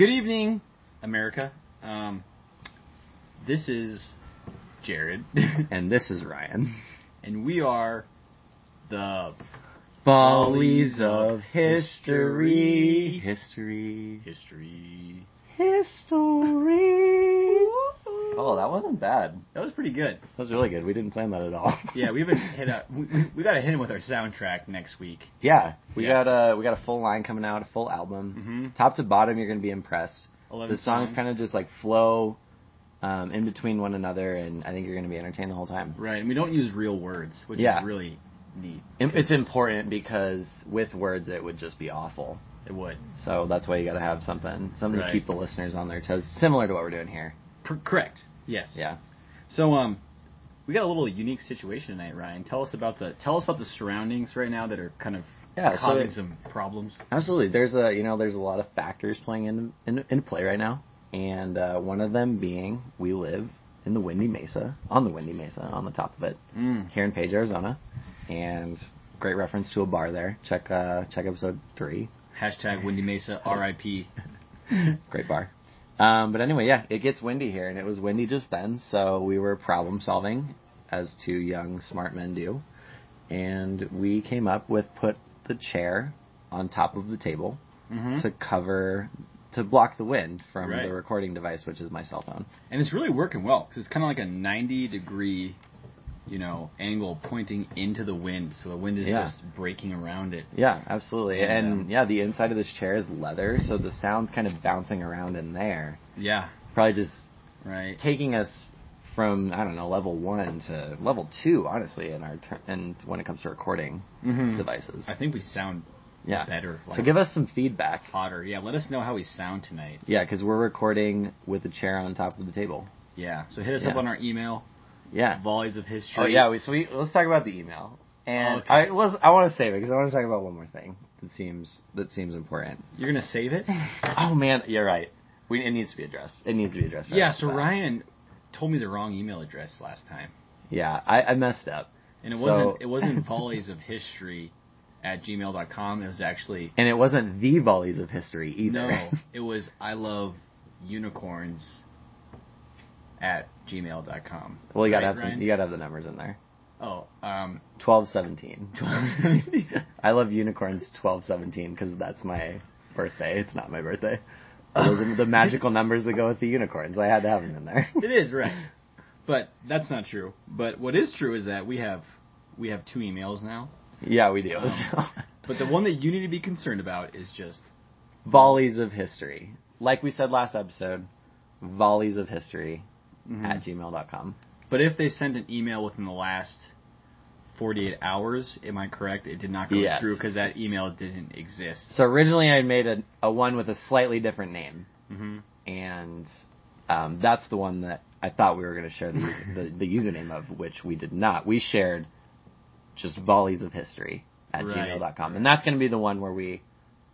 Good evening, America. Um, this is Jared, And this is Ryan. and we are the Follies of history. History. history. History. Oh, that wasn't bad. That was pretty good. That was really good. We didn't plan that at all. Yeah, we haven't hit a. We, we- we got to hit him with our soundtrack next week. yeah, we Yeah. got a we got a full line coming out, a full album, Mm-hmm. top to bottom. You're gonna be impressed. Eleven The songs kind of just like flow um, in between one another, and I think you're gonna be entertained the whole time. right, and we don't use real words, which Yeah. is really neat. It's important because with words it would just be awful. It would. So that's why you got to have something, something Right. to keep the listeners on their toes, similar to what we're doing here. Cor- correct. Yes. Yeah. So um, we got a little unique situation tonight, Ryan. Tell us about the tell us about the surroundings right now that are kind of Yeah, so causing it- some problems. Absolutely. There's a you know there's a lot of factors playing in, in into play right now, and uh, one of them being we live in the Windy Mesa, on the Windy Mesa, on the top of it, Mm. here in Page, Arizona, and great reference to a bar there. Check uh, check episode three. Hashtag Windy Mesa R.I.P. Great bar. Um, but anyway, yeah, it gets windy here, and it was windy just then, so we were problem solving as two young smart men do, and we came up with put the chair on top of the table Mm-hmm. to cover to block the wind from Right. the recording device, which is my cell phone. And it's really working well because it's kind of like a 90 degree, you know, angle pointing into the wind, so the wind is Yeah. just breaking around it. Yeah, absolutely. And, And, um, yeah, the inside of this chair is leather, so the sound's kind of bouncing around in there. Yeah. Probably just Right. taking us from I don't know level one to level two, honestly, in our ter- and when it comes to recording Mm-hmm. devices. I think we sound Yeah. better. Like So give us some feedback. hotter. Yeah. Let us know how we sound tonight. Yeah, because we're recording with the chair on top of the table. Yeah. So hit us Yeah. up on our email, Yeah. volleys of history. Oh yeah. We, so we let's talk about the email. And Okay. I was I want to save it because I want to talk about one more thing that seems that seems important. You're gonna save it. Oh man, you're right. We, it needs to be addressed. It needs to be addressed. right yeah. So. Ryan told me the wrong email address last time, Yeah, I, I messed up. and it So- wasn't it wasn't volleys of history at gmail.com. It was actually And it wasn't the volleys of history either. No, it was I love unicorns at gmail.com. well, you gotta Right, have some. You gotta have the numbers in there. Oh, um, Twelve seventeen. 12. I love unicorns twelve seventeen because that's my birthday. It's not my birthday. Those are the magical numbers that go with the unicorns. I had to have them in there. it is right, but that's not true. But what is true is that we have we have two emails now. yeah, we do. Um, So. But the one that you need to be concerned about is just volleys of history. Like we said last episode, volleys of history Mm-hmm. at gmail.com. But if they sent an email within the last 48 hours, am I correct? It did not go Yes. through because that email didn't exist. So originally I made a, a one with a slightly different name. hmm and um, that's the one that I thought we were going to share the, user, the the username of, which we did not. We shared just volleys of history at Right. gmail.com, and that's going to be the one where we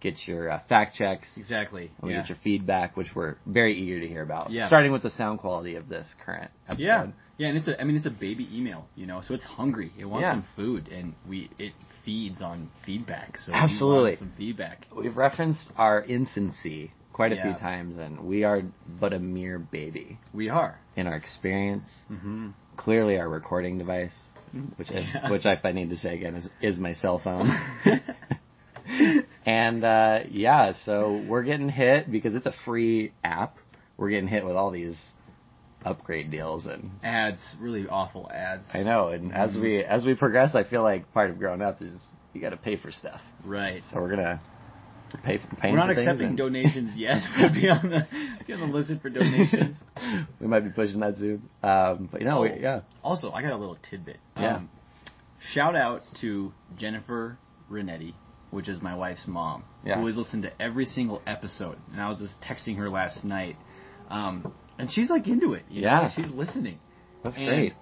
get your uh, fact checks, Exactly. we yeah. get your feedback, which we're very eager to hear about. Yeah. Starting with the sound quality of this current episode. Yeah, yeah, and it's a, I mean, it's a baby email, you know, so it's hungry. It wants Yeah. some food, and we, it feeds on feedback. So Absolutely. some feedback. We've referenced our infancy quite a few times, and we are but a mere baby We are. in our experience. Mm-hmm. Clearly, our recording device, which Yeah. which I need to say again is is my cell phone. and uh, yeah, so we're getting hit because it's a free app. We're getting hit with all these upgrade deals, and ads, really awful ads. I know. And as Mm-hmm. we as we progress, I feel like part of growing up is you got to pay for stuff. Right. So we're gonna pay for paying We're not accepting and- donations yet. but be on the be on the list for donations. we might be pushing that soon. Um, but you know, Oh. we, yeah, Also, I got a little tidbit. Yeah. Um, shout out to Jennifer Renetti, which is my wife's mom, Yeah. who has listened to every single episode. And I was just texting her last night, um, and she's like into it. Know? Yeah. Like, she's listening. that's And great.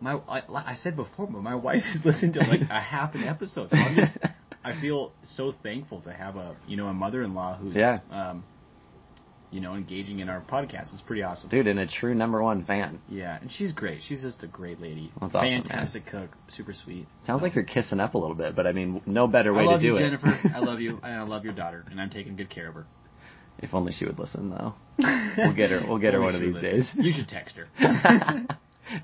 My, I, I said before, but my wife has listened to like a half an episode. So I'm just, I feel so thankful to have a, you know, a mother-in-law who's, Yeah. um, you know, engaging in our podcast. It's pretty awesome. Dude, and a true number one fan. Yeah, and she's great. She's just a great lady. That's awesome. Fantastic cook, super sweet. Sounds So- like you're kissing up a little bit, but I mean, no better way to do you, it. Jennifer. I love you, and I love your daughter, and I'm taking good care of her. If only she would listen, though. We'll get her. We'll get her one of these would days. You should text her.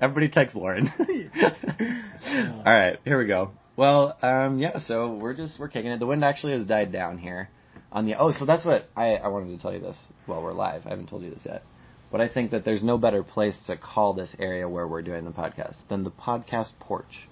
Everybody text Lauren. All right, here we go. Well, um, yeah. So we're just we're kicking it. The wind actually has died down here on the. Oh, so that's what I I wanted to tell you this while we're live. I haven't told you this yet. But I think that there's no better place to call this area where we're doing the podcast than the podcast porch.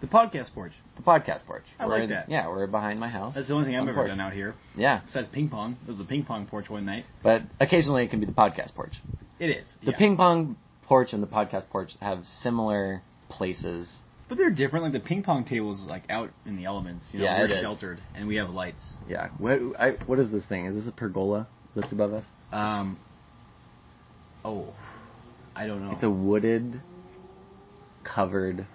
The podcast porch. The podcast porch. I We're like in- that. Yeah, we're behind my house. That's the only thing I've ever porch. done out here. Yeah, Besides ping pong. There was a ping pong porch one night. but occasionally it can be the podcast porch. It is. The yeah. ping pong porch and the podcast porch have similar places. But they're different. Like the ping pong table is like out in the elements. You know, Yeah, we're it is. sheltered and we have lights. Yeah. What I, what is this thing? Is this a pergola that's above us? Um. Oh, I don't know. It's a wooded, covered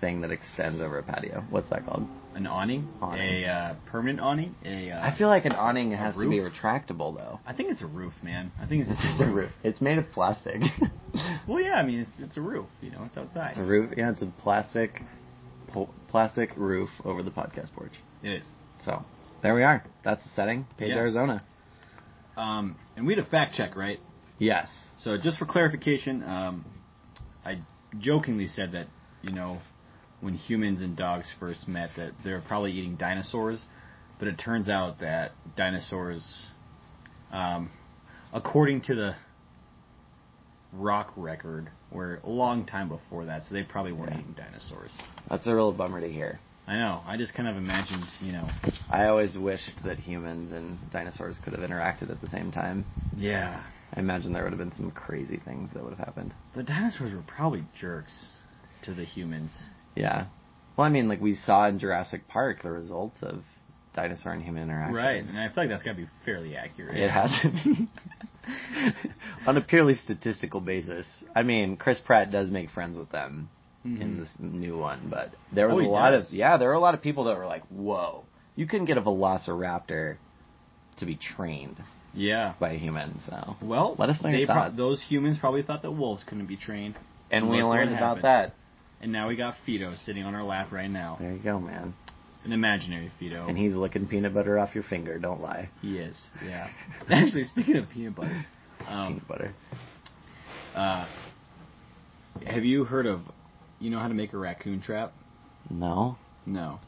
thing that extends over a patio. What's that called? An awning, Awning. a uh, permanent awning. A. Uh, I feel like an awning has to be roof? retractable though. I think it's a roof, man. I think it's just a roof. It's made of plastic. Well, yeah. I mean, it's it's a roof. You know, it's outside. it's a roof. Yeah, it's a plastic, po- plastic roof over the podcast porch. It is. So there we are. That's the setting. Page, Yeah. Arizona. Um, and we had a fact check, right? Yes. So just for clarification, um, I jokingly said that you know when humans and dogs first met that they were probably eating dinosaurs, but it turns out that dinosaurs, um, according to the rock record, were a long time before that, so they probably weren't Yeah. eating dinosaurs. That's a real bummer to hear. I know. I just kind of imagined, you know. I always wished that humans and dinosaurs could have interacted at the same time. Yeah. I imagine there would have been some crazy things that would have happened. The dinosaurs were probably jerks to the humans. Yeah. Well, I mean, like we saw in Jurassic Park the results of dinosaur and human interaction. Right, and I feel like that's got to be fairly accurate. It has to be. On a purely statistical basis. I mean, Chris Pratt does make friends with them in Mhm. this new one, but there was Oh, a lot does? of yeah, there were a lot of people that were like, "Whoa, you couldn't get a velociraptor to be trained Yeah. by humans. So, Well, Let us know your they pro- thoughts. those humans probably thought that wolves couldn't be trained, and we learned about happened. that. And now we got Fido sitting on our lap right now, There you go, man. an imaginary Fido. And he's licking peanut butter off your finger. Don't lie. he is, yeah. Actually, speaking of peanut butter, um, Peanut butter. uh, have you heard of, you know how to make a raccoon trap? No. No.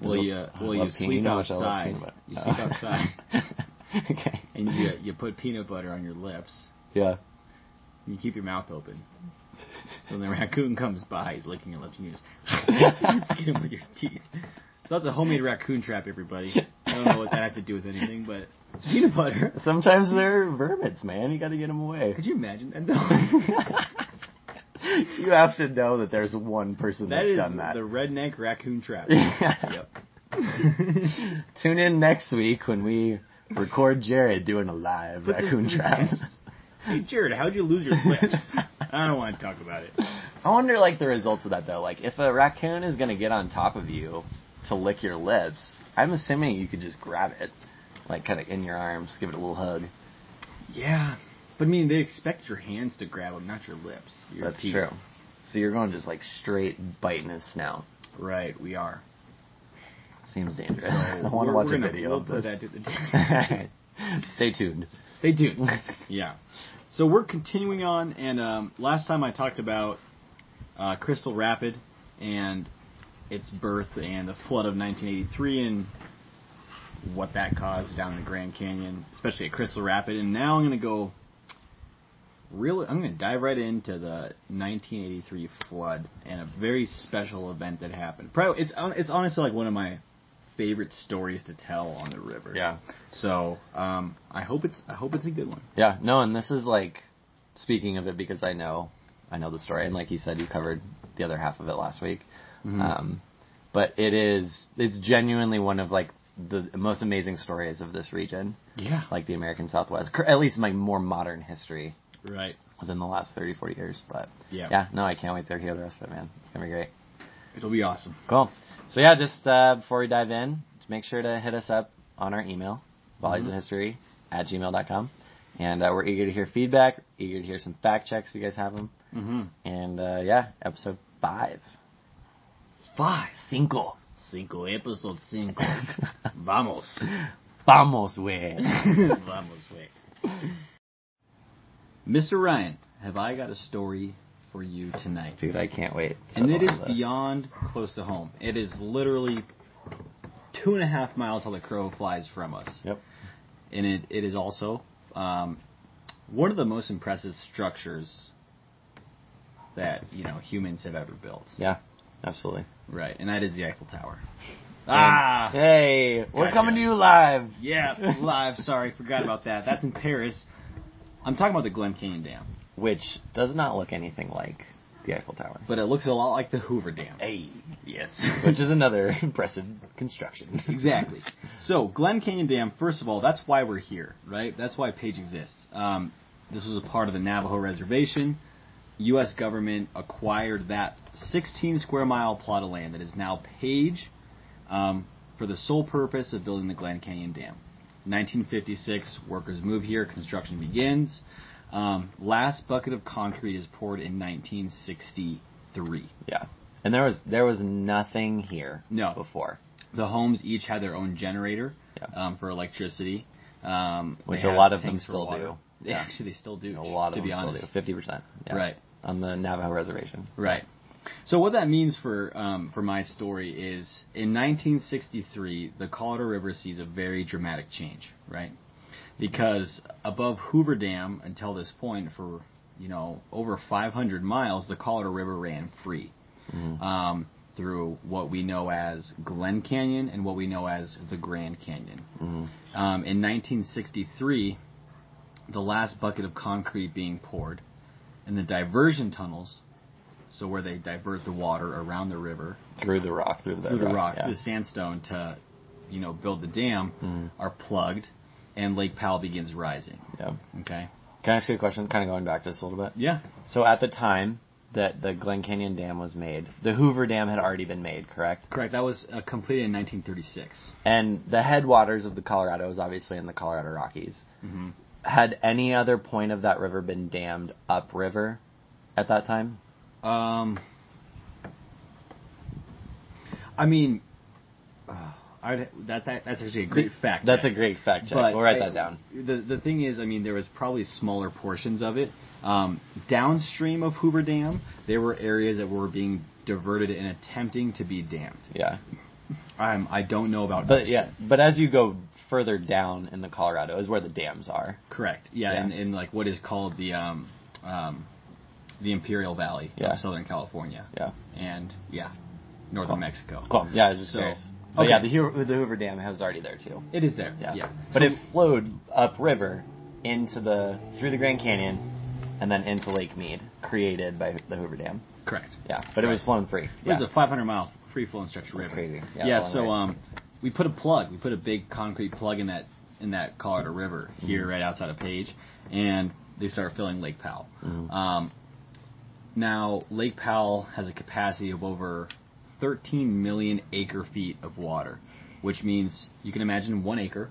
Well, you well you sleep you know how much I love outside. You sleep outside, okay. and you you put peanut butter on your lips. Yeah. And you keep your mouth open. When the raccoon comes by, he's licking your lips, and you just, just get him with your teeth. So that's a homemade raccoon trap, everybody. I don't know what that has to do with anything, but peanut butter. Sometimes they're vermins, man. You got to get them away. Could you imagine that? you have to know that there's one person that that's done that. the redneck raccoon trap. Yep. Tune in next week when we record Jared doing a live raccoon trap. Hey Jared, how'd you lose your lips? I don't want to talk about it. I wonder, like, the results of that though. Like, if a raccoon is gonna get on top of you to lick your lips, I'm assuming you could just grab it, like, kind of in your arms, give it a little hug. Yeah, but I mean, they expect your hands to grab them, not your lips. Your That's teeth. true. So you're going just like straight biting his snout. Right, we are. Seems dangerous. So I want to watch a video we'll of put this. that to the test. Stay tuned. Stay tuned. yeah. So we're continuing on, and um, last time I talked about uh, Crystal Rapid and its birth and the flood of 1983 and what that caused down in the Grand Canyon, especially at Crystal Rapid. And now I'm going to go really, I'm going to dive right into the 1983 flood and a very special event that happened. Probably, it's it's honestly like one of my favorite stories to tell on the river. Yeah. So um, I hope it's I hope it's a good one. Yeah, no, and this is like speaking of it because I know I know the story, and like you said, you covered the other half of it last week. Mhm. Um, but it is it's genuinely one of like the most amazing stories of this region, Yeah. like the American Southwest, at least my more modern history Right. within the last 30, 40 years. But Yeah. yeah, no, I can't wait to hear the rest of it, man. It's gonna be great. It'll be awesome. Cool. So yeah, just uh, before we dive in, make sure to hit us up on our email, volleysofhistory at gmail.com. And uh, we're eager to hear feedback, eager to hear some fact checks if you guys have them. Mm-hmm. And uh, yeah, episode five. Five. Cinco. Cinco. Episode cinco. Vamos. Vamos, way. Vamos, way. Mr. Ryan, have I got a story for you tonight? Dude, I can't wait. to and it is beyond close to home. It is literally two and a half miles how the crow flies from us. Yep. And it, it is also um, one of the most impressive structures that you know humans have ever built. Yeah, absolutely. Right, and that is the Eiffel Tower. Ah, hey, we're Gotcha. coming to you live. Yeah, live. Sorry, forgot about that. That's in Paris. I'm talking about the Glen Canyon Dam, Which does not look anything like the Eiffel Tower. but it looks a lot like the Hoover Dam. Hey. Yes. Which is another impressive construction. exactly. So, Glen Canyon Dam, first of all, that's why we're here, right? That's why Page exists. Um, this was a part of the Navajo Reservation. U.S. government acquired that 16 square mile plot of land that is now Page um, for the sole purpose of building the Glen Canyon Dam. 1956, workers move here, construction begins. Um, last bucket of concrete is poured in 1963. Yeah. And there was there was nothing here No. before. The homes each had their own generator Yeah. um, for electricity, um, Which a lot of them still do. They actually they still do. A lot of to them be still honest. do. Fifty percent. Right. On the Navajo reservation. Right. So what that means for um, for my story is in 1963 the Colorado River sees a very dramatic change, right? Because above Hoover Dam until this point for you know over 500 miles the Colorado River ran free Mhm. um, through what we know as Glen Canyon and what we know as the Grand Canyon. Mhm. Um, in 1963, the last bucket of concrete being poured, and the diversion tunnels, so where they divert the water around the river Through the rock, through the through the bedrock, rock, yeah. through the sandstone to, you know, build the dam, Mhm. are plugged, and Lake Powell begins rising. Yeah. Okay. Can I ask you a question? Kind of going back just a little bit. Yeah. So at the time that the Glen Canyon Dam was made, the Hoover Dam had already been made, correct? Correct. That was uh, completed in 1936. And the headwaters of the Colorado is obviously in the Colorado Rockies. hmm Had any other point of that river been dammed upriver at that time? Um, I mean, uh, I'd, that, that that's actually a great fact. That's check. a great fact check. But we'll write I- that down. The the thing is, I mean, there was probably smaller portions of it. Um, downstream of Hoover Dam, there were areas that were being diverted and attempting to be dammed. Yeah. Um, I don't know about. But yeah, but as you go further down in the Colorado is where the dams are. correct. Yeah, Yeah. In, in like what is called the um, um, the Imperial Valley Yeah. of Southern California. Yeah. And yeah, northern Cool. Mexico. Cool. Yeah, just So- curious. But okay. yeah, the Hoover, the Hoover Dam was already there too. It is there. Yeah. Yeah. But So- it flowed upriver into the through the Grand Canyon and then into Lake Mead, created by the Hoover Dam. correct. Yeah, but it was Right. flowing free. It Yeah. was a 500 mile free flowing stretch of That's river. crazy. Yeah. Yeah, so um, we put a plug. We put a big concrete plug in that in that Colorado River here, Mm-hmm. right outside of Page, and they start filling Lake Powell. Mhm. Um, now Lake Powell has a capacity of over 13 million acre feet of water, which means you can imagine one acre,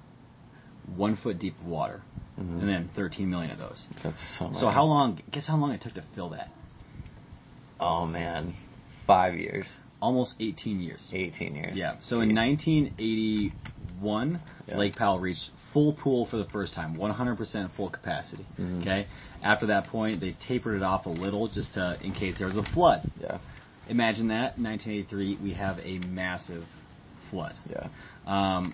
one foot deep of water, Mhm. and then 13 million of those. That's so. So how long? Guess how long it took to fill that? Oh man, five years, Almost 18 years. eighteen years. Yeah. So in 1981, Yeah. Lake Powell reached full pool for the first time, 100% full capacity. Mhm. Okay. After that point, they tapered it off a little just to, in case there was a flood. Yeah. Imagine that. In 1983, we have a massive flood. Yeah. Um,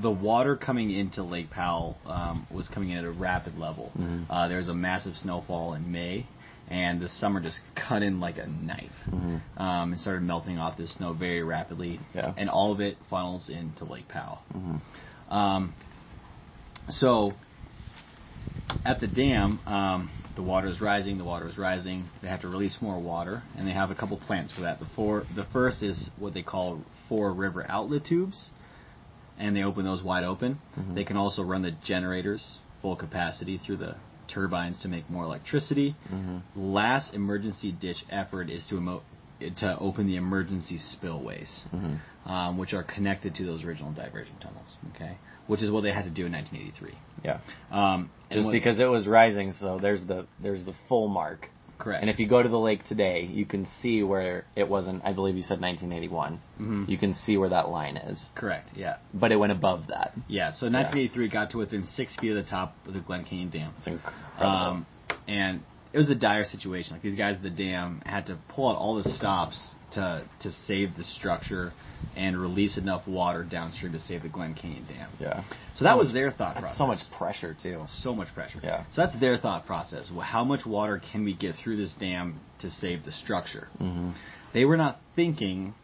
the water coming into Lake Powell um, was coming in at a rapid level. Mhm. Uh, there was a massive snowfall in May, and the summer just cut in like a knife Mhm. um, and started melting off this snow very rapidly. Yeah. And all of it funnels into Lake Powell. Mhm. Um, so at the dam, um, the water is rising. The water is rising. They have to release more water, and they have a couple plants for that. The four, the first is what they call four river outlet tubes, and they open those wide open. Mhm. They can also run the generators full capacity through the turbines to make more electricity. Mhm. Last emergency ditch effort is to emo- to open the emergency spillways Mhm. um, which are connected to those original diversion tunnels. Okay, which is what they had to do in 1983. Yeah. Um, Just what- because it was rising, so there's the there's the full mark. correct. And if you go to the lake today, you can see where it wasn't. I believe you said 1981. Mhm. You can see where that line is, correct, yeah, but it went above that. yeah. So 1983 got to within six feet of the top of the Glen Canyon Dam, It's incredible. um, and it was a dire situation. Like these guys at the dam had to pull out all the stops to to save the structure and release enough water downstream to save the Glen Canyon Dam. Yeah. So that So was their thought process. so much pressure too. so much pressure. Yeah. So that's their thought process. Well, How much water can we get through this dam to save the structure? Mm-hmm. They were not thinking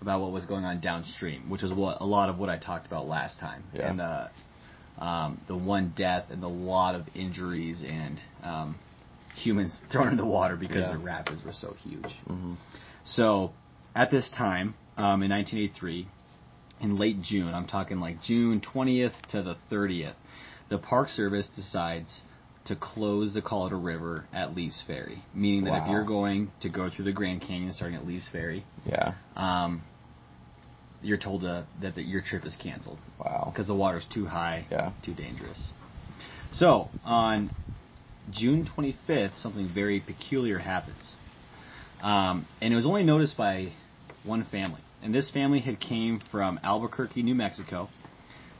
about what was going on downstream, which was what a lot of what I talked about last time, Yeah. and the um, the one death and the lot of injuries and um, humans thrown in the water because Yeah. the rapids were so huge. Mm-hmm. So at this time, um, in 1983, in late June, I'm talking like June 20th to the 30th, the Park Service decides to close the Colorado River at Lee's Ferry, meaning that if you're going to go through the Grand Canyon starting at Lee's Ferry, Yeah. um, you're told to, that, that your trip is canceled Wow. because the water's too high, Yeah. too dangerous. So on June 25th, something very peculiar happens, um, and it was only noticed by one family. And this family had came from Albuquerque, New Mexico,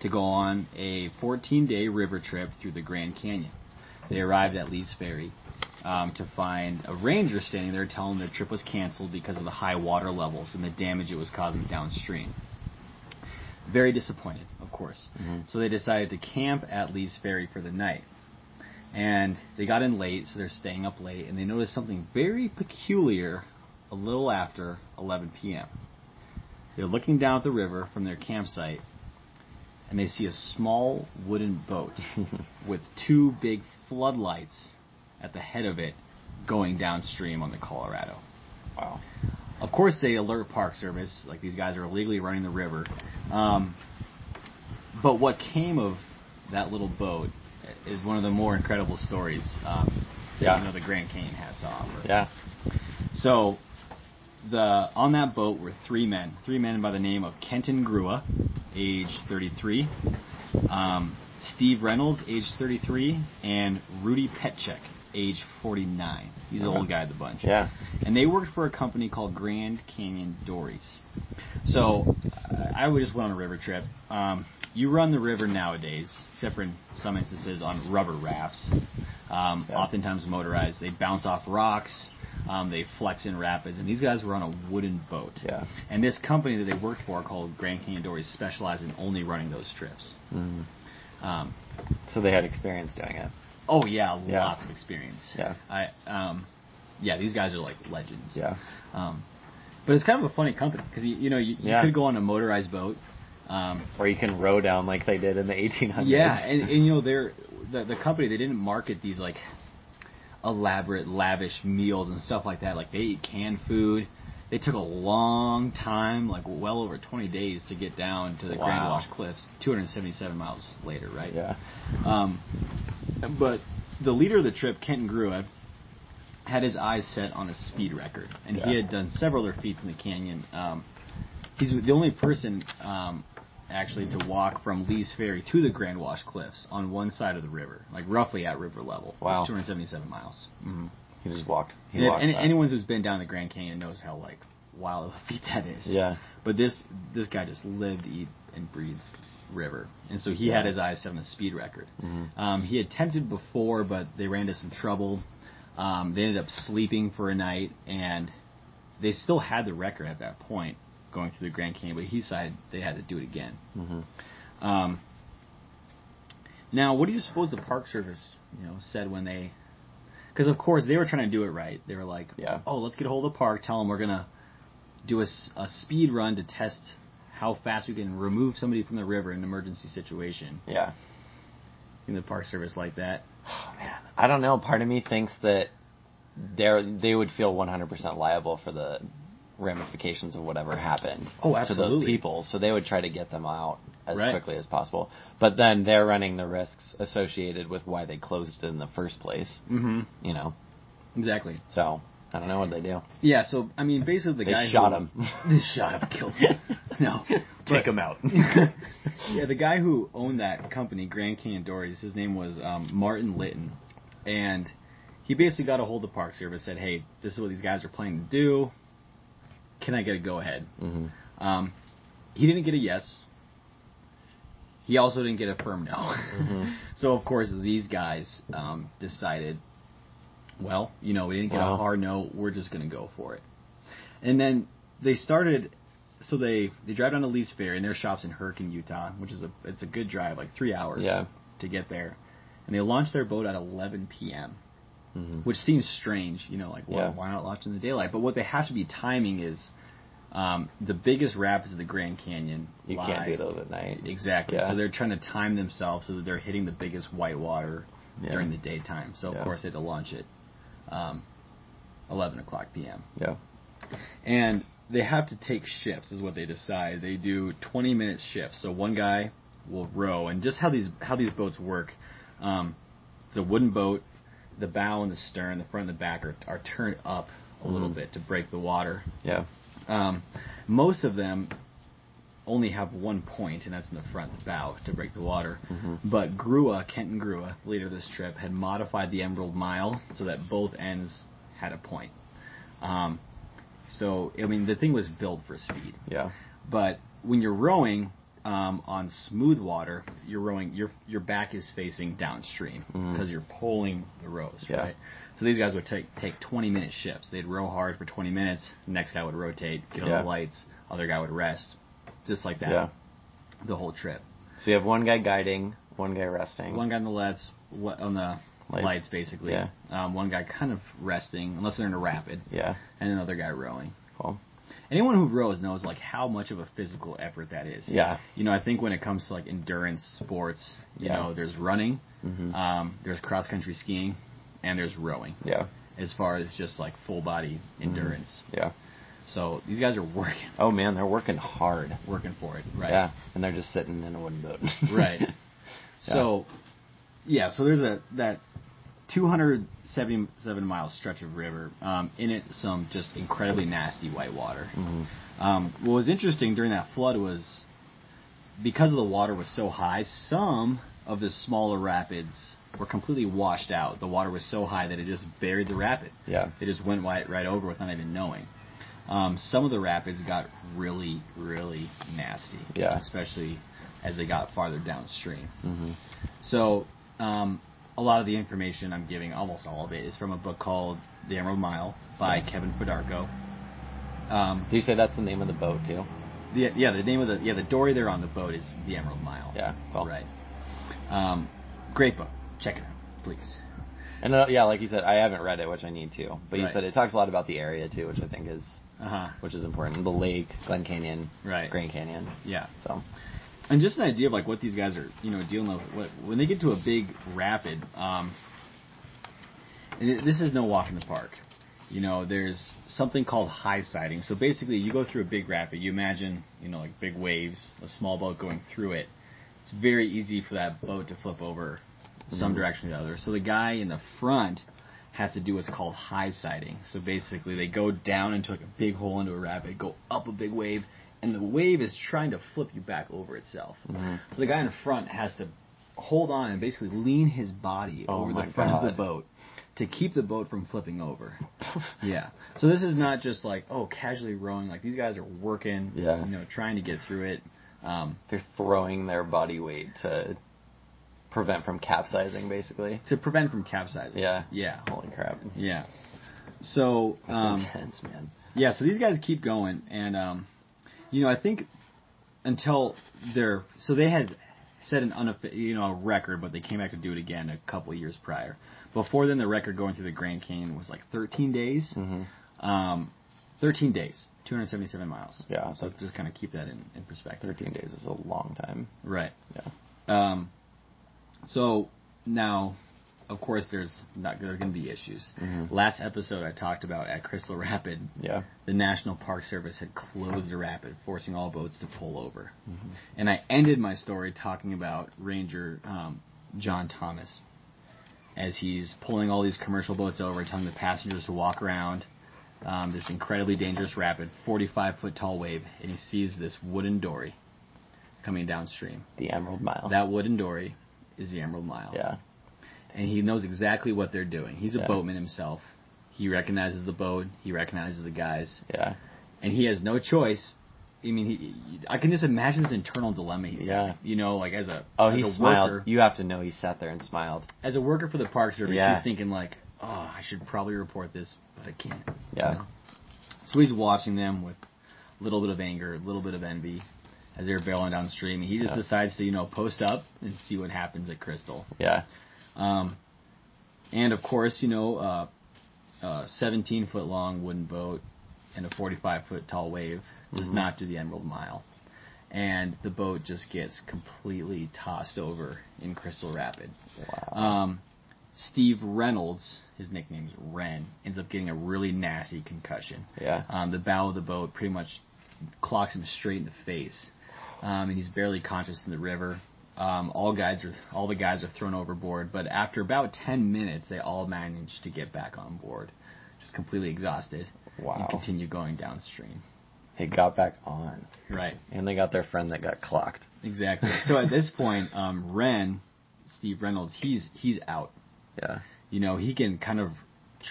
to go on a 14-day river trip through the Grand Canyon. They arrived at Lee's Ferry um, to find a ranger standing there telling them the trip was canceled because of the high water levels and the damage it was causing downstream. Very disappointed, of course. Mhm. So they decided to camp at Lee's Ferry for the night. And they got in late, so they're staying up late, and they noticed something very peculiar a little after 11 p.m. They're looking down at the river from their campsite, and they see a small wooden boat with two big floodlights at the head of it going downstream on the Colorado. Wow. Of course, they alert Park Service, like these guys are illegally running the river. Um, but what came of that little boat is one of the more incredible stories um, that Yeah. you know the Grand Canyon has to offer. Yeah. So, the on that boat were three men, three men by the name of Kenton Grua, age 33, um, Steve Reynolds, age 33, and Rudy Petschek, age 49. He's the old guy of the bunch Yeah. and they worked for a company called Grand Canyon Dories. So I just went on a river trip. Um, you run the river nowadays, except for in some instances on rubber rafts, um, Yeah. oftentimes motorized. They bounce off rocks. Um, they flex in rapids, and these guys were on a wooden boat. Yeah. And this company that they worked for, called Grand Canyon Dories, specialized in only running those trips. Mm. Um, So they had experience doing it. oh yeah, Yeah. lots of experience. Yeah. I um, yeah, these guys are like legends. Yeah. Um, but it's kind of a funny company because you, you know you, you Yeah. could go on a motorized boat. Um, Or you can row down like they did in the 1800s. yeah, and, and you know they're the the company they didn't market these like elaborate, lavish meals and stuff like that. Like they eat canned food. They took a long time, like well over 20 days, to get down to the Grand Wow. Wash Cliffs, 277 miles later, right? Yeah. Um, but the leader of the trip, Kenton Grua, had his eyes set on a speed record, and he had done several other feats in the canyon. Um, he's the only person um, actually to walk from Lee's Ferry to the Grand Wash Cliffs on one side of the river, like roughly at river level. Wow. It's 277 miles. Mm-hmm. He just walked. He And, walked and anyone who's been down the Grand Canyon knows how like wild of a feat that is. Yeah. But this this guy just lived, eat, and breathed river, and so he Yeah. had his eyes set on the speed record. Mhm. Um, he had attempted before, but they ran into some trouble. Um, they ended up sleeping for a night, and they still had the record at that point going through the Grand Canyon. But he decided they had to do it again. Mhm. Um, now, what do you suppose the Park Service, you know, said when they? Because of course they were trying to do it right. They were like, Yeah. "Oh, let's get a hold of the park. Tell them we're gonna do a speed run to test how fast we can remove somebody from the river in an emergency situation." Yeah. In the Park Service like that. Oh man, I don't know. Part of me thinks that they they would feel 100% liable for the ramifications of whatever happened Oh, to those people. So they would try to get them out as Right. quickly as possible. But then they're running the risks associated with why they closed it in the first place. Mm-hmm. You know, Exactly. so I don't know what they do. Yeah. So I mean, basically the They guy shot who, him. They shot him, killed him. No, Take But- 'em out. yeah, the guy who owned that company, Grand Canyon Dories, his name was um, Martin Litton, and he basically got a hold of the Park Service, said, "Hey, this is what these guys are planning to do. Can I get a go ahead?" hmm Um, he didn't get a yes. He also didn't get a firm no. Mhm. So of course these guys um, decided well, you know, we didn't get a hard no. We're just going to go for it. And then they started. So they they drive down to Lee's Ferry, and their shop's in Hurricane, Utah, which is a it's a good drive, like three hours Yeah. to get there. And they launched their boat at 11 p.m., hmm which seems strange, you know, like why, Yeah. why not launch in the daylight? But what they have to be timing is um, the biggest rapids of the Grand Canyon. You lie- can't do those at night. Exactly. Yeah. So they're trying to time themselves so that they're hitting the biggest white water Yeah. during the daytime. So of course they had to launch it um, 11 o'clock p.m. Yeah. And they have to take shifts is what they decide. They do 20 minute shifts. So one guy will row, and just how these how these boats work. Um, it's a wooden boat. The bow and the stern, the front and the back are, are turned up a little Mhm. bit to break the water. Yeah. Um, most of them only have one point, and that's in the front, the bow, to break the water. Mhm. But Grua, Kenton Grua, leader of this trip, had modified the Emerald Mile so that both ends had a point. Um, so, I mean, the thing was built for speed. Yeah. But when you're rowing um, on smooth water, you're rowing your your back is facing downstream because you're pulling the rows, Yeah. right? So these guys would take take 20 minute shifts. They'd row hard for 20 minutes. Next guy would rotate, get on Yeah. the lights. Other guy would rest, just like that. Yeah. The whole trip. So you have one guy guiding, one guy resting. One guy on the lights, on the Lights. lights, basically. Yeah. Um, one guy kind of resting, unless they're in a rapid, Yeah. and another guy rowing. Cool. Anyone who rows knows like how much of a physical effort that is. Yeah. You know, I think when it comes to like endurance sports, you Yeah. know, there's running, hmm um, there's cross country skiing, and there's rowing. Yeah. As far as just like full body endurance. Yeah. So these guys are working, Oh man, they're working hard. working for it, right? Yeah. And they're just sitting in a wooden boat. Right. So, yeah. So there's a that 277 mile stretch of river. Um, in it, some just incredibly nasty white water. hmm Um, what was interesting during that flood was because the water was so high, some of the smaller rapids were completely washed out. The water was so high that it just buried the rapid. Yeah. It just went right, right over without even knowing. Um, some of the rapids got really, really nasty. Yeah. Especially as they got farther downstream. hmm So, um, a lot of the information I'm giving, almost all of it, is from a book called The Emerald Mile by Kevin Fedarko. Um, Do you say that's the name of the boat too? the, yeah, the name of the yeah the dory there on the boat is The Emerald Mile. Yeah. Cool. Right. Um, great book. Check it out, please. And uh, yeah, like you said, I haven't read it, which I need to. But you Right. said it talks a lot about the area too, which I think is Uh huh. which is important. The lake, Glen Canyon, Right. Grand Canyon. Yeah. So And just an idea of like what these guys are, you know, dealing with. What, when they get to a big rapid, um, and it, this is no walk in the park. You know, there's something called high siding. So basically, you go through a big rapid. You imagine, you know, like big waves, a small boat going through it. It's very easy for that boat to flip over some Mhm. direction or the other. So the guy in the front has to do what's called high siding. So basically, they go down into like a big hole into a rapid, go up a big wave, and the wave is trying to flip you back over itself. Mhm. So the guy in front has to hold on and basically lean his body Oh over the front of the boat to keep the boat from flipping over. Yeah. So this is not just like oh casually rowing. Like these guys are working. Yeah. You know, trying to get through it. Um, they're throwing their body weight to prevent from capsizing, basically. to prevent from capsizing. Yeah. Yeah. Holy crap. Yeah. So um, intense, man. Yeah, so these guys keep going, and um, you know, I think until they're so they had set an you know a record, but they came back to do it again a couple of years prior. Before then, the record going through the Grand Canyon was like 13 days. hmm Um, 13 days, 277 miles. Yeah, so let's just kind of keep that in, in perspective. 13 days is a long time. Right. Yeah. Um, so now, of course, there's not to be issues. Mhm. Last episode, I talked about at Crystal Rapid, Yeah. the National Park Service had closed the rapid, forcing all boats to pull over. Mhm. And I ended my story talking about Ranger um, John Thomas as he's pulling all these commercial boats over, telling the passengers to walk around um, this incredibly dangerous rapid, 45 foot tall wave, and he sees this wooden dory coming downstream. The Emerald Mile. That wooden dory is the Emerald Mile. yeah. And he knows exactly what they're doing. He's a Yeah. boatman himself. He recognizes the boat. He recognizes the guys Yeah. and he has no choice. I mean, he, I can just imagine his internal dilemma. He's Yeah. you know, like as a Oh, as he a smiled. worker, You have to know he sat there and smiled. as a worker for the Park Service, Yeah. he's thinking like, oh, I should probably report this, but I can't. Yeah. You know? So he's watching them with a little bit of anger, a little bit of envy as they're bailing downstream. He just Yeah. decides to, you know, post up and see what happens at Crystal. Yeah. Um, and of course, you know, uh, a 17 foot long wooden boat and a 45 foot tall wave does Mhm. not do the Emerald Mile. And the boat just gets completely tossed over in Crystal Rapid. Wow. Um, Steve Reynolds, his nickname's Ren, ends up getting a really nasty concussion. yeah. Um, the bow of the boat pretty much clocks him straight in the face, um, and he's barely conscious in the river. Um, all guys are all the guys are thrown overboard, but after about ten minutes, they all manage to get back on board, just completely exhausted, and continue going downstream. They got back on. Right, And they got their friend that got clocked. exactly. so at this point, um, Ren, Steve Reynolds, he's he's out. Yeah. you know, he can kind of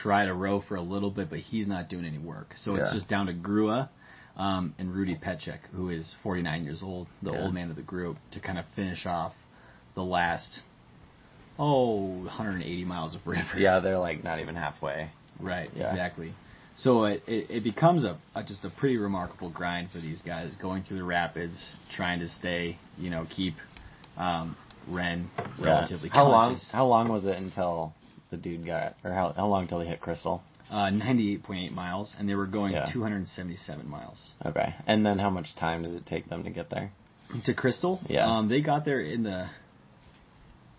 try to row for a little bit, but he's not doing any work. So it's just down to Grua um, and Rudy Petschek, who is 49 years old, the Yeah. old man of the group, to kind of finish off the last, oh, 180 miles of river. Yeah, they're like not even halfway. Right, Yeah. exactly. So it, it, it becomes a, a just a pretty remarkable grind for these guys going through the rapids, trying to stay, you know, keep um, Ren relatively How long? How long was it until the dude got, or how how long until he hit Crystal? Uh, 98.8 miles, and they were going Yeah. 277 miles. Okay. And then how much time did it take them to get there? To Crystal, Yeah. um, they got there in the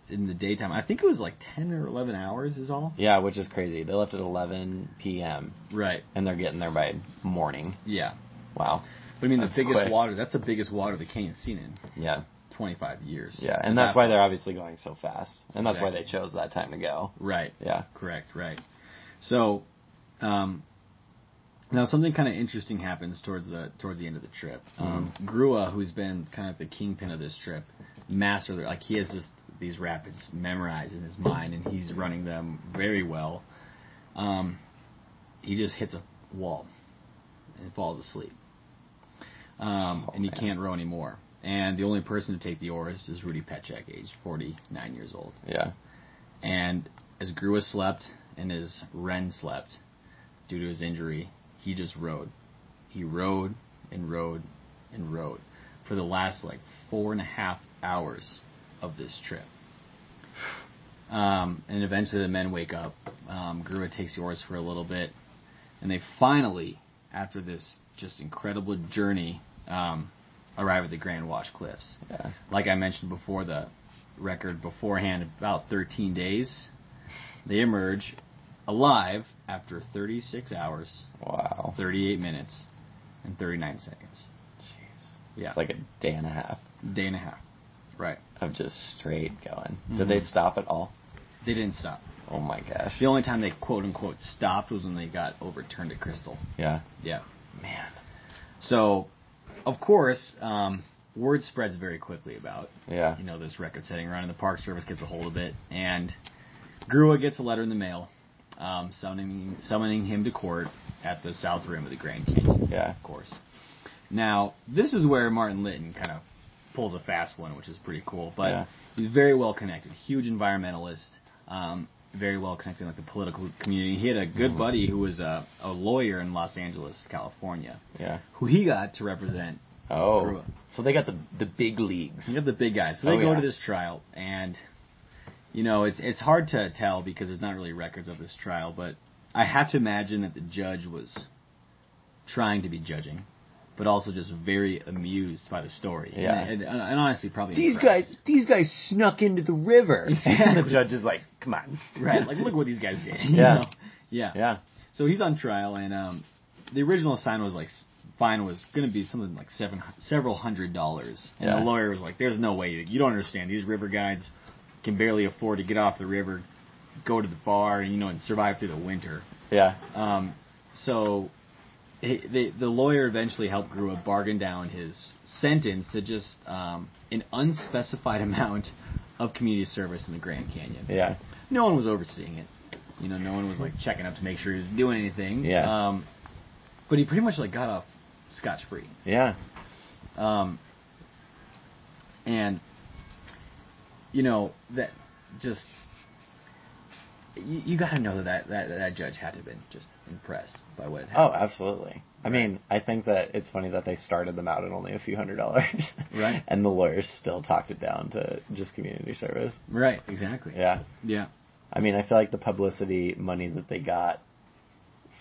in the daytime. I think it was like 10 or 11 hours is all. Yeah, which is crazy. They left at 11 p.m. Right. and they're getting there by morning. Yeah. Wow. But I mean, That's the biggest quick. water. That's the biggest water the canyon's seen in Yeah. 25 years. Yeah, and that's that why point. they're obviously going so fast, and that's why they chose that time to go. Right. Yeah. Correct. Right. So, um, now something kind of interesting happens towards the towards the end of the trip. Um, Grua, who's been kind of the kingpin of this trip, master like he has this these rapids memorized in his mind, and he's running them very well. Um, he just hits a wall and falls asleep, um, Oh, and he man. can't row anymore. And the only person to take the oars is Rudy Petschek, aged 49 years old. Yeah. And as Grua slept and as Ren slept, due to his injury, he just rowed. He rowed and rowed and rowed for the last like four and a half hours of this trip. Um, and eventually the men wake up. Um, Grua takes the oars for a little bit, and they finally, after this just incredible journey, um, arrive at the Grand Wash Cliffs Yeah. like I mentioned before, the record beforehand, about 13 days. They emerge alive after 36 hours, Wow. 38 minutes, and 39 seconds. Jeez. Yeah, It's like a day and a half day and a half. Right. of just straight going. Did they stop at all? They didn't stop. Oh my gosh. The only time they quote unquote stopped was when they got overturned at Crystal. Yeah. Yeah. Man. So, of course, um, word spreads very quickly about Yeah. you know this record setting run, and the Park Service gets a hold of it, and Grua gets a letter in the mail, um, summoning summoning him to court at the south rim of the Grand Canyon. Yeah. Of course. Now, this is where Martin Litton kind of pulls a fast one, which is pretty cool. But Yeah. he's very well connected, huge environmentalist, um, very well connected with the political community. He had a good Mhm. buddy who was a, a lawyer in Los Angeles, California, Yeah. who he got to represent Oh. So they got the the big leagues. You got the big guys. So they Oh, go yeah. to this trial, and you know it's it's hard to tell because there's not really records of this trial. But I have to imagine that the judge was trying to be judging, but also just very amused by the story. Yeah. and, and, and honestly, probably These impressed. guys, these guys snuck into the river. Exactly. And the judge is like, "Come on." right? Like look what these guys did. you Yeah. know? yeah, Yeah. So he's on trial, and um, the original sign was like fine was going to be something like seven several hundred dollars, and Yeah. the lawyer was like, "There's no way you don't understand. These river guides can barely afford to get off the river, go to the bar, and you know, and survive through the winter." Yeah. Um, so he, the the lawyer eventually helped Grua bargain down his sentence to just um, an unspecified amount of community service in the Grand Canyon Yeah. no one was overseeing it. You know, no one was like checking up to make sure he was doing anything. Yeah. Um, but he pretty much like got off scotch free. Yeah. Um, and you know that just you, you got to know that, that that judge had to have been just impressed by what. Oh, happened. absolutely. I mean, I think that it's funny that they started them out at only a few hundred dollars. Right. And the lawyers still talked it down to just community service. right, exactly. Yeah. yeah, I mean, I feel like the publicity money that they got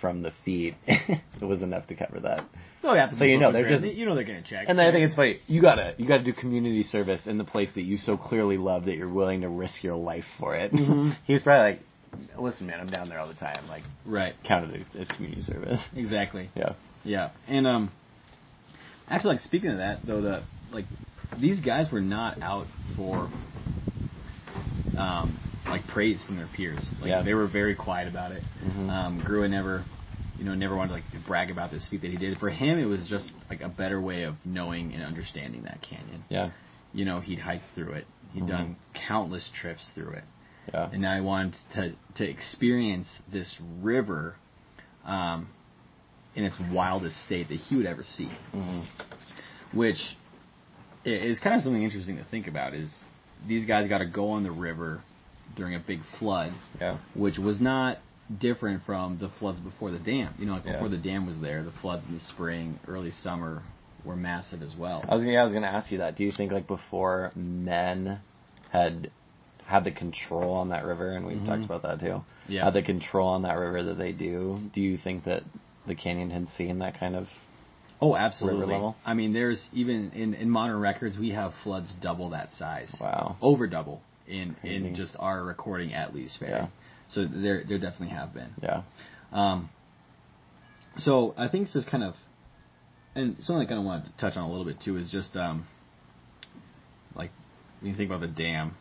from the feed was enough to cover that. Oh, yeah. So you know, they're just- you know they're gonna check. And then I think it's funny. You gotta you gotta do community service in the place that you so clearly love that you're willing to risk your life for it. Mhm. he was probably like, "Listen, man, I'm down there all the time. Like, right, count it as, as community service." exactly. Yeah. Yeah, and um, actually, like speaking of that, though, the like these guys were not out for um like praise from their peers. Like Yeah. they were very quiet about it. Mhm. Um, Grua never, you know, never wanted to like brag about this feat that he did. For him, it was just like a better way of knowing and understanding that canyon. Yeah. You know, he'd hiked through it. he had Mhm. done countless trips through it Yeah. and now he wanted to to experience this river um, in its wildest state that he would ever see, hmm which is kind of something interesting to think about. Is these guys got to go on the river during a big flood, Yeah. which was not different from the floods before the dam. You know, like Yeah. before the dam was there, the floods in the spring, early summer were massive as well. I was gonna, yeah, I was gonna ask you that. Do you think like before men had had the control on that river, and we've Mhm. talked about that too, Yeah. had the control on that river that they do? Do you think that the canyon had seen that kind of? Oh, absolutely. river level? I mean, there's even in, in modern records, we have floods double that size. Wow. Over double in Crazy. in just our recording at least, Ferry. Yeah. So there there definitely have been. Yeah. Um, so I think this is kind of, and something I kind of wanted to touch on a little bit too is just um, like when you think about the dam,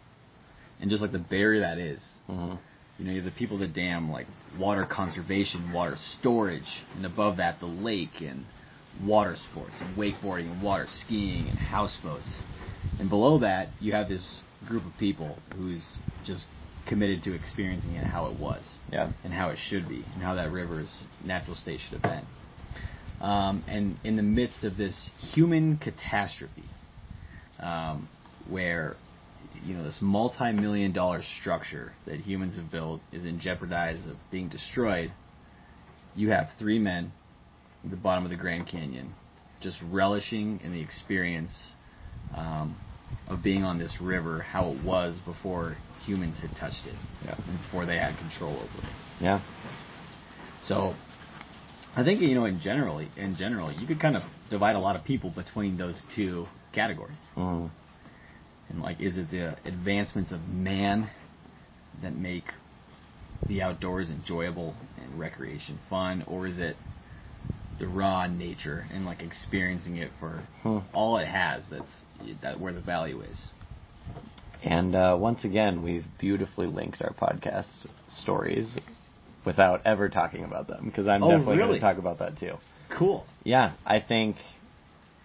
and just like the barrier that is. hmm You know, you have the people that dam like water conservation, water storage, and above that the lake and water sports and wakeboarding and water skiing and houseboats. And below that you have this group of people who's just committed to experiencing it how it was Yeah. and how it should be and how that river's natural state should have been. Um, and in the midst of this human catastrophe, um, where you know this multi-million dollar structure that humans have built is in jeopardize of being destroyed, you have three men at the bottom of the Grand Canyon just relishing in the experience um, of being on this river, how it was before humans had touched it Yeah. and before they had control over it. Yeah. So I think you know in general, in general, you could kind of divide a lot of people between those two categories. hmm And like, is it the advancements of man that make the outdoors enjoyable and recreation fun, or is it the raw nature and like experiencing it for Hmm. all it has? That's that where the value is. And uh, once again, we've beautifully linked our podcast stories without ever talking about them because I'm Oh, definitely going to talk about that too. Cool. Yeah, I think,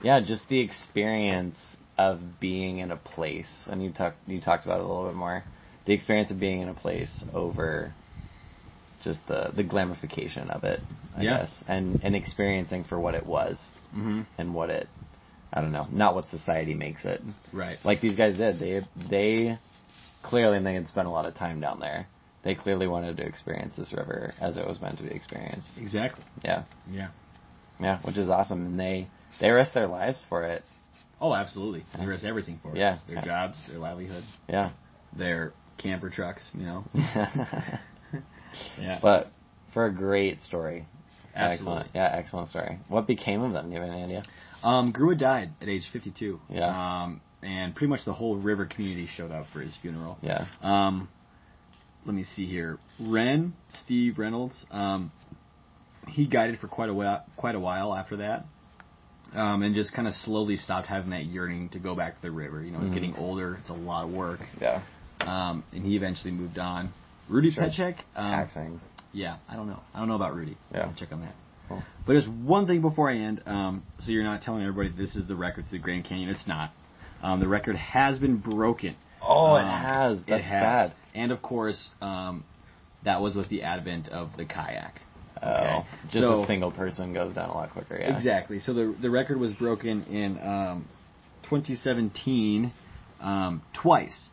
yeah, just the experience of being in a place, and you talked you talked about it a little bit more. The experience of being in a place over just the the glamification of it, I Yeah. guess, and and experiencing for what it was Mm-hmm. and what it, I don't know, not what society makes it. Right. Like these guys did. They they clearly and they had spent a lot of time down there. They clearly wanted to experience this river as it was meant to be experienced. Exactly. Yeah. Yeah. Yeah, which is awesome, and they they risk their lives for it. Oh, absolutely. They risk everything for it. Yeah. Their jobs, their livelihood, Yeah, their camper trucks. You know. Yeah. but for a great story, Absolutely. excellent, yeah, excellent story. What became of them? Do you have any idea? Um, Grua died at age 52. Yeah. Um, and pretty much the whole river community showed up for his funeral. Yeah, Um, let me see here. Wren, Steve Reynolds, um, he guided for quite a while, quite a while after that. Um, and just kind of slowly stopped having that yearning to go back to the river. You know, he's Mhm. getting older. It's a lot of work. yeah, Um, and he eventually moved on. Rudy Sure. Petschek, um, taxing. yeah, I don't know. I don't know about Rudy. Yeah. I'll check on that. Cool. But there's one thing before I end. Um, so you're not telling everybody this is the record to the Grand Canyon. It's not. Um, the record has been broken. Oh, it Um, has. That's it has. sad. And of course, um, that was with the advent of the kayak. Oh, just So- a single person goes down a lot quicker. Yeah, Exactly. So the the record was broken in um, 2017 um, twice.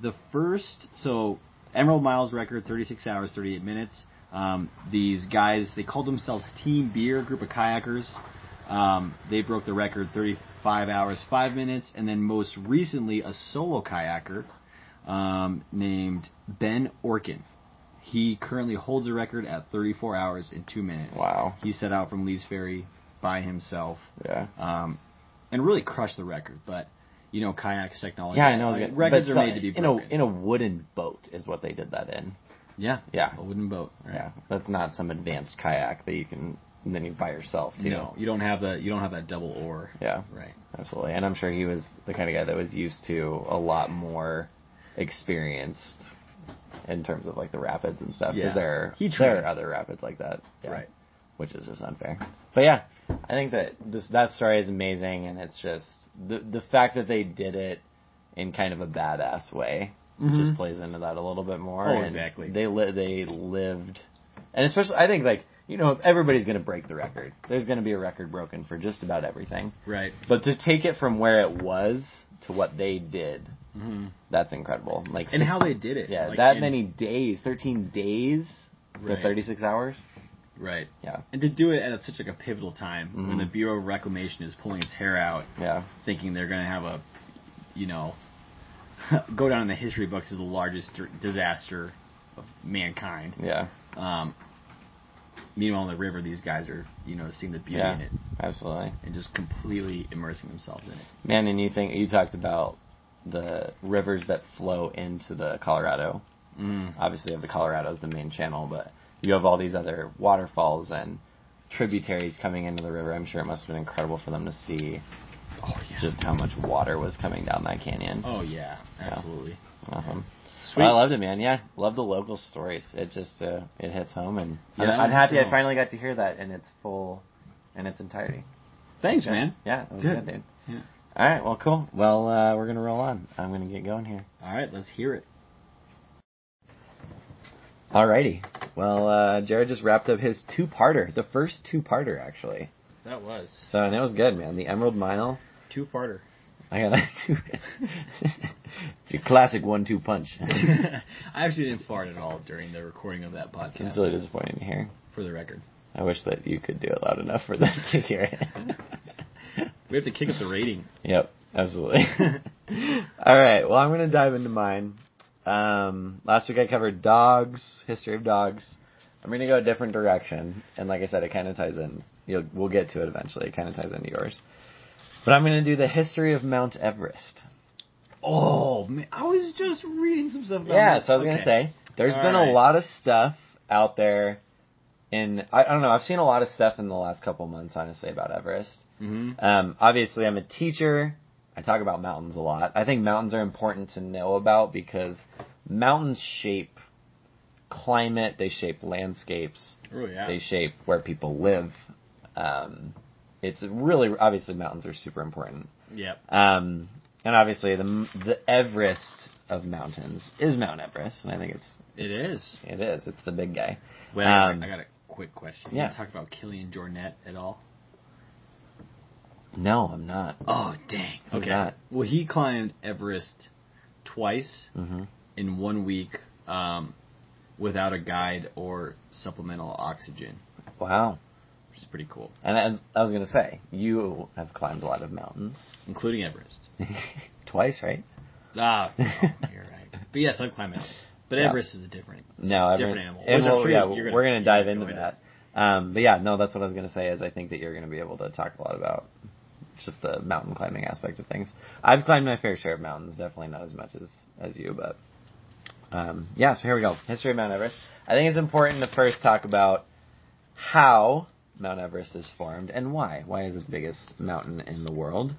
The first, so Emerald Mile's record, 36 hours, 38 minutes. Um, these guys, they called themselves Team Beer, group of kayakers. Um, they broke the record, 35 hours, 5 minutes. And then most recently, a solo kayaker um, named Ben Orcutt. He currently holds a record at 34 hours and 2 minutes. Wow. He set out from Lee's Ferry by himself Yeah. um, and really crushed the record. But you know, kayaks technology. Yeah, I know. like, records are so- made to be in a broken. in a wooden boat is what they did that in. yeah, Yeah. a wooden boat. Right? Yeah, that's not some advanced kayak that you can then you by yourself too. No, you don't have the you don't have that double oar. Yeah, Right. absolutely. And I'm sure he was the kind of guy that was used to a lot more experienced in terms of like the rapids and stuff. Because Yeah. there, He there are other rapids like that. Yeah. Right. Which is just unfair. But yeah, I think that this that story is amazing, and it's just the the fact that they did it in kind of a badass way just plays into that a little bit more. Oh, and exactly. They li- they lived, and especially I think like you know everybody's gonna break the record. There's gonna be a record broken for just about everything. Right. But to take it from where it was to what they did, hmm that's incredible. Like And six- how they did it. yeah, like, that many days, thirteen days for thirty six hours. Right. Yeah, And to do it at such like a pivotal time when Mhm. the Bureau of Reclamation is pulling its hair out, yeah, thinking they're going to have a, you know, go down in the history books as the largest disaster of mankind. yeah, Um, meanwhile, in the river, these guys are, you know, seeing the beauty yeah, in it absolutely. and just completely immersing themselves in it. Man, and you think you talked about the rivers that flow into the Colorado. Mm. Obviously, of the Colorado is the main channel, but you have all these other waterfalls and tributaries coming into the river. I'm sure it must have been incredible for them to see Oh yeah. just how much water was coming down that canyon. oh yeah, absolutely. Awesome. Sweet. Well, I loved it, man. Yeah, love the local stories. It just uh, it hits home, and Yeah, I'm, I'm happy hits I finally got to hear that in its full, in its entirety. Thanks, Yeah. man. Yeah, that was Good. good, dude. Yeah. All right, well, cool. Well, uh, we're gonna roll on. I'm gonna get going here. All right, let's hear it. Alrighty. Well, uh, Jared just wrapped up his two-parter, the first two-parter actually. That was So and it was good, man. The Emerald Mile. Two-parter. I got two. it's a classic one-two punch. I actually didn't fart at all during the recording of that podcast. it's really disappointing to hear. For the record, I wish that you could do it loud enough for them to hear it. we have to kick up the rating. Yep, absolutely. All right, well, I'm going to dive into mine. Um, last week I covered dogs, history of dogs. I'm going to go a different direction, and like I said, it kind of ties in. You'll, we'll get to it eventually. It kind of ties into yours. But I'm going to do the history of Mount Everest. Oh man, I was just reading some stuff. About Yeah, that. so I was going to say, there's All been right. a lot of stuff out there. In I, I don't know, I've seen a lot of stuff in the last couple months, honestly, about Everest. Mhm. Um, obviously, I'm a teacher. I talk about mountains a lot. I think mountains are important to know about because mountains shape climate, they shape landscapes, Oh yeah. they shape where people live. Um, it's really obviously mountains are super important. Yep. Um, and obviously, the the Everest of mountains is Mount Everest, and I think it's It is. it is it's the big guy. Wait, Um, I got a quick question. yeah. You talk about Kilian Jornet at all? No, I'm not. Oh dang. Who's okay. that? Well, he climbed Everest twice hmm in one week um, without a guide or supplemental oxygen, Wow. which is pretty cool, And as I was gonna say, you have climbed a lot of mountains. including Everest. Twice, right? Ah, no, you're right. But yes, I've climbed mountains. But Yeah. Everest is a different, No, I different mean- animal. and which I'm we'll- sure yeah, you're we're gonna you're dive go into that. Um, but yeah, no, that's what I was gonna say. Is I think that you're gonna be able to talk a lot about just the mountain climbing aspect of things. I've climbed my fair share of mountains, definitely not as much as as you, but um, yeah. So here we go. History of Mount Everest. I think it's important to first talk about how Mount Everest is formed and why. Why is it the biggest mountain in the world?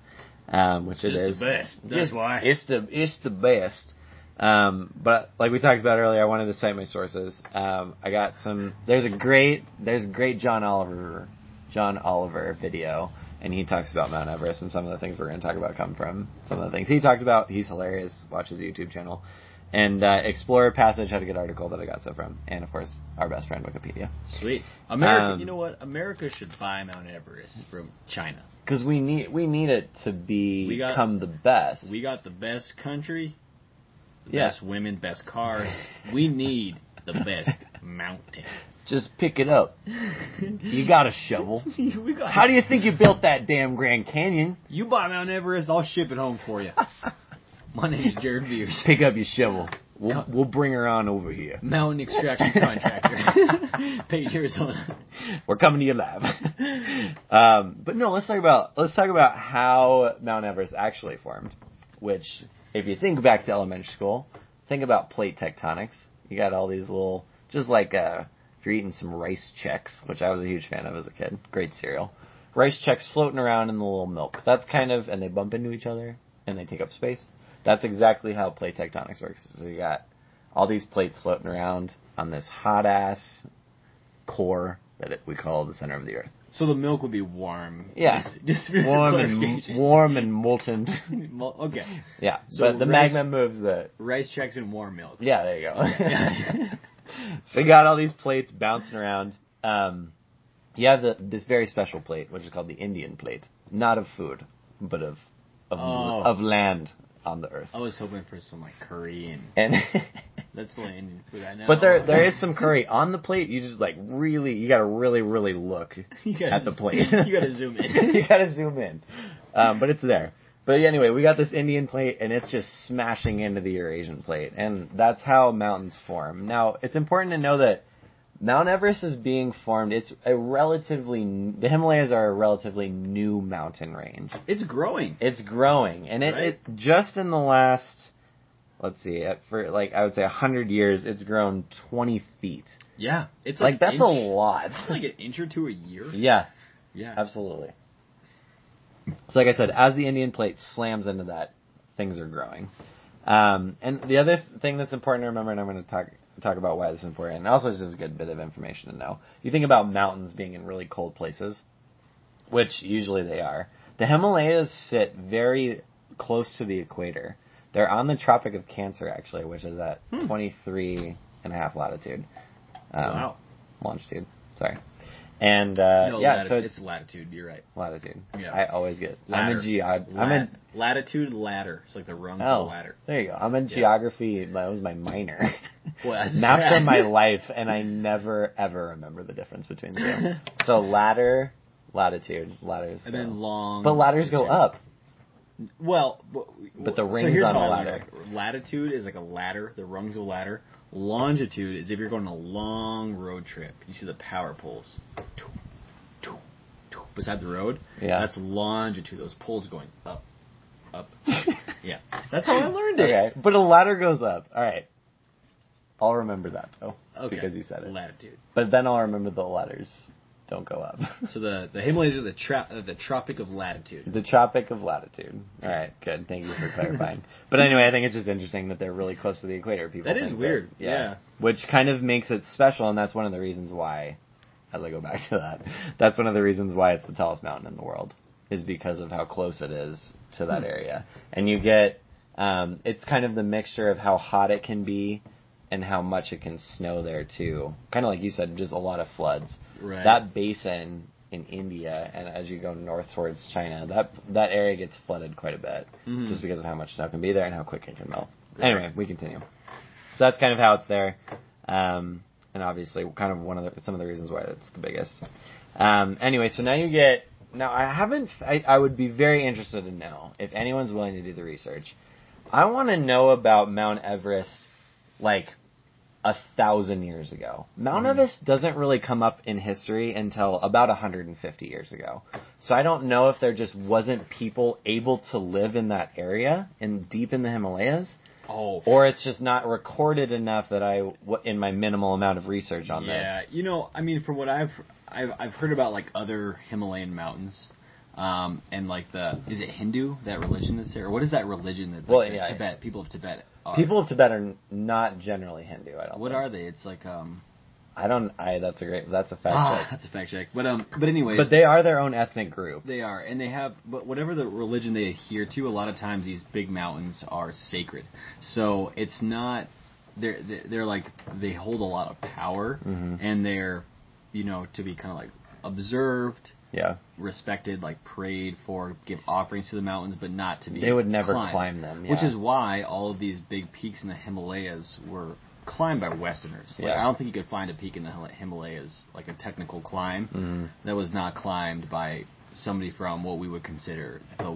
Um, which it It's the best. That's Just- why. It's the it's the best. Um, but like we talked about earlier, I wanted to cite my sources. Um, I got some. There's a great there's a great John Oliver John Oliver video, and he talks about Mount Everest and some of the things we're going to talk about come from some of the things he talked about. He's hilarious. Watch his YouTube channel. And uh, Explorer Passage had a good article that I got so from, and of course our best friend Wikipedia, Sweet. America. Um, you know what? America should buy Mount Everest from China. because we need we need it to be We got- become the best. We got the best country Yeah. best women, best cars. We need the best mountain. Just pick it up. You got a shovel. we got How do you think you built that damn Grand Canyon? You buy Mount Everest, I'll ship it home for you. My name is Jared Beers, Pick up your shovel. We'll, we'll bring her on over here. mountain extraction contractor, Page, Arizona. We're coming to your lab. um, but no, let's talk about let's talk about how Mount Everest actually formed. Which, if you think back to elementary school, think about plate tectonics. You got all these little, just like uh, if you're eating some Rice Chex, which I was a huge fan of as a kid. Great cereal. Rice Chex floating around in the little milk. That's kind of, and they bump into each other and they take up space. That's exactly how plate tectonics works. So you got all these plates floating around on this hot ass core that it, we call the center of the earth. So the milk would be warm. Yeah. Just, just, warm and warm and molten. Okay. Yeah, So but the rice- magma moves the. Rice Chex and warm milk. Yeah, there you go. Yeah. so you got all these plates bouncing around. Um, you have the, this very special plate, which is called the Indian plate, not of food, but of of, Oh. of land on the earth. I was hoping for some like curry and And that's the only Indian food I know. but there there is some curry on the plate. You just like really, you got to really really look at the plate. you gotta zoom in. you gotta zoom in. Um, but it's there. But anyway, we got this Indian plate, and it's just smashing into the Eurasian plate, and that's how mountains form. Now, it's important to know that Mount Everest is being formed. It's a relatively the Himalayas are a relatively new mountain range. It's growing. It's growing, and it, Right. it just in the last, let's see, for like I would say hundred years, it's grown twenty feet. Yeah. It's Like, like, that's inch, a lot. It's like an inch or two a year. yeah, Yeah. Absolutely. So, like I said, as the Indian plate slams into that, things are growing. Um, and the other thing that's important to remember, and I'm going to talk talk about why this is important, and also it's just a good bit of information to know. You think about mountains being in really cold places, which usually they are. The Himalayas sit very close to the equator. They're on the Tropic of Cancer, actually, which is at Hmm. 23 and a half latitude. Um, wow. Longitude. Sorry. And uh, No, yeah, lati- so it's it's latitude. You're right. latitude. Yeah. I always get. I'm Ladder. a geog. I'm Lat- a latitude ladder. It's like the rungs of oh. a ladder. There you go. I'm in geography. That was my minor. Well, Maps are my life, and I never ever remember the difference between the two. so ladder, latitude, ladders. And go- then long. but ladders go up. Well, but, But the so rings here's on the ladder. it. Latitude is like a ladder, the rungs of a ladder. Longitude is if you're going on a long road trip. You see the power poles beside the road. Yeah. That's longitude. Those poles going up, up. yeah, that's how I learned it. Okay, but a ladder goes up. All right. I'll remember that though, Okay. because you said it. Latitude. But then I'll remember the ladders don't go up. So the the Himalayas are the tra- uh, the Tropic of Latitude. The Tropic of Latitude. All right, good. Thank you for clarifying. but anyway, I think it's just interesting that they're really close to the equator. People That is weird, yeah. which kind of makes it special, and that's one of the reasons why. As I go back to that, that's one of the reasons why it's the tallest mountain in the world is because of how close it is to that Hmm. area, and you get. Um, it's kind of the mixture of how hot it can be and how much it can snow there too. Kind of like you said, just a lot of floods Right. that basin in India and as you go north towards China, that that area gets flooded quite a bit Mhm. just because of how much snow can be there and how quick it can melt. Right. Anyway, we continue. So that's kind of how it's there, um, and obviously kind of one of the, some of the reasons why it's the biggest. Um, anyway, so now you get now I haven't I, I would be very interested to know if anyone's willing to do the research. I want to know about Mount Everest like a thousand years ago. Mount. Everest doesn't really come up in history until about 150 years ago. So I don't know if there just wasn't people able to live in that area and deep in the Himalayas, Oh, or it's just not recorded enough that I, in my minimal amount of research on yeah. this. Yeah, you know, I mean, from what I've I've I've heard about like other Himalayan mountains, um, and like the is it Hindu that religion that's there, or what is that religion that like, Well, the yeah. Tibet people of Tibet are? People of Tibet are not generally Hindu. I don't. What think. are they? It's like um. I don't. I. That's a great. That's a fact. Ah, check. that's a fact check. But um, but anyways, But they are their own ethnic group. They are, and they have, but whatever the religion they adhere to, a lot of times these big mountains are sacred. So it's not, they're they're like they hold a lot of power, Mhm. and they're, you know, to be kind of like observed, Yeah. respected, like prayed for, give offerings to the mountains, but not to be. They would never climbed. climb them, Which is why all of these big peaks in the Himalayas were climbed by Westerners. Like, Yeah. I don't think you could find a peak in the Himalayas, like a technical climb, Mhm. that was not climbed by somebody from what we would consider the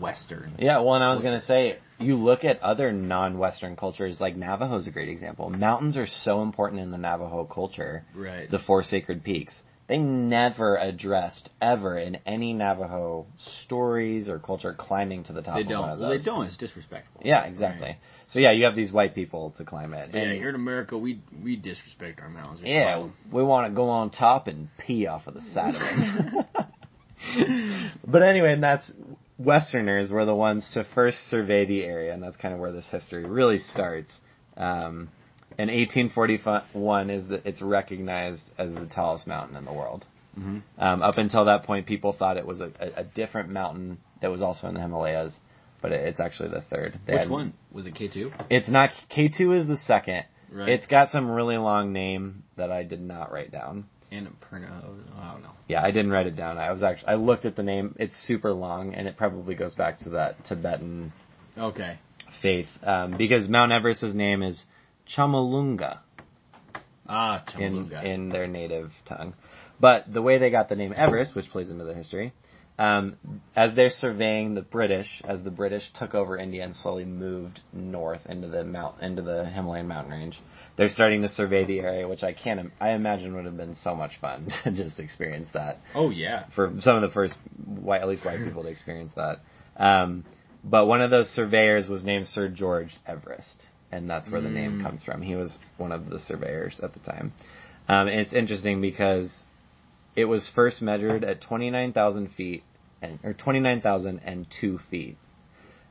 Western. Yeah, well, and I was gonna say, you look at other non-Western cultures, like Navajo's a great example. Mountains are so important in the Navajo culture. Right. The four sacred peaks. They never addressed ever in any Navajo stories or culture climbing to the top they don't. of Well, those. they don't. It's disrespectful. Yeah, exactly. So yeah, you have these white people to climb it. Yeah, here in America, we we disrespect our mountains. We Yeah, we want to go on top and pee off of the side of it. but anyway, and that's Westerners were the ones to first survey the area, and that's kind of where this history really starts. Um, in 1841, is that it's recognized as the tallest mountain in the world. Mhm. Um, up until that point, people thought it was a, a, different mountain that was also in the Himalayas, but it, it's actually the third. They Which had- one was it? K two. It's not K2 is the second. Right. It's got some really long name that I did not write down. Annapurna. I don't know. Yeah, I didn't write it down. I was actually I looked at the name. It's super long, and it probably goes back to that Tibetan Okay. faith um, because Mount Everest's name is Chomolungma Ah, in Chomolungma. in their native tongue. But the way they got the name Everest, which plays into the history, um, as they're surveying the British, as the British took over India and slowly moved north into the mount into the Himalayan mountain range, they're starting to survey the area, which I can't. I imagine would have been so much fun to just experience that oh yeah. for some of the first white, at least white people to experience that. Um, but one of those surveyors was named Sir George Everest, and that's where the name Mm. comes from. He was one of the surveyors at the time. Um, and it's interesting because it was first measured at 29,000 feet, and, or 29,002 feet.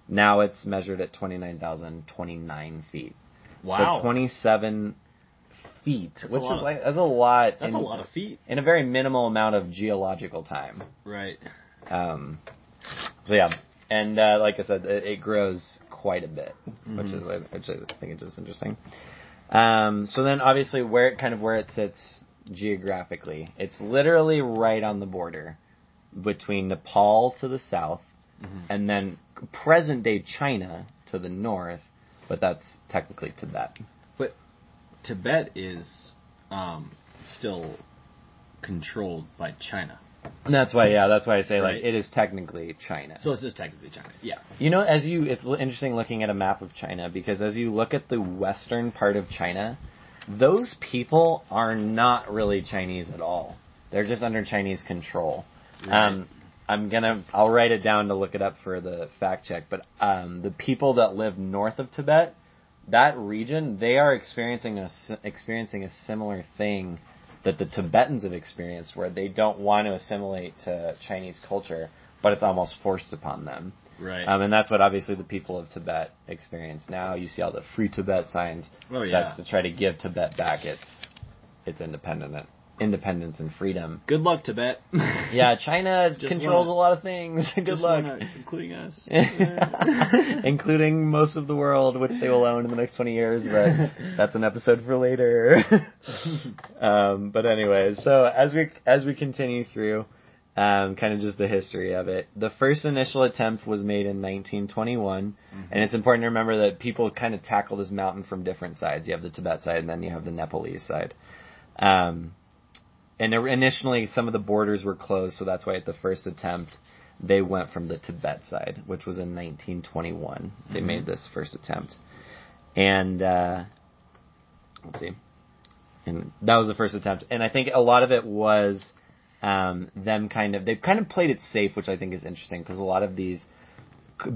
Now it's measured at 29,029 feet. Wow. So 27 feet, That's which is like, that's a lot. That's in, a lot of feet. in a very minimal amount of geological time. Right. Um, so yeah, and uh, like I said, it, it grows quite a bit, which is which I think is just interesting. Um, so then, obviously, where it kind of where it sits geographically, it's literally right on the border between Nepal to the south, and then present day China to the north, but that's technically Tibet. But Tibet is um, still controlled by China. And that's why, yeah, that's why I say Right. like it is technically China. So it's just technically China. Yeah. You know, as you, it's interesting looking at a map of China because as you look at the western part of China, those people are not really Chinese at all. They're just under Chinese control. Right. Um, I'm gonna, I'll write it down to look it up for the fact check. But um, the people that live north of Tibet, that region, they are experiencing a experiencing a similar thing that the Tibetans have experienced, where they don't want to assimilate to Chinese culture, but it's almost forced upon them. Right. Um, and that's what obviously the people of Tibet experience now. You see all the free Tibet signs. oh yeah. That's to try to give Tibet back its its independent independence and freedom. Good luck, Tibet. Yeah, China controls wanna- a lot of things. Good luck. wanna- including us. Including most of the world, which they will own in the next 20 years, but that's an episode for later. um, but anyway, so as we, as we continue through, um, kind of just the history of it, the first initial attempt was made in 1921, and it's important to remember that people kind of tackle this mountain from different sides. You have the Tibet side, and then you have the Nepalese side. Um, and initially, some of the borders were closed, so that's why at the first attempt, they went from the Tibet side, which was in 1921. They Mhm. made this first attempt, and uh, let's see, and that was the first attempt. And I think a lot of it was um, them kind of they've kind of played it safe, which I think is interesting because a lot of these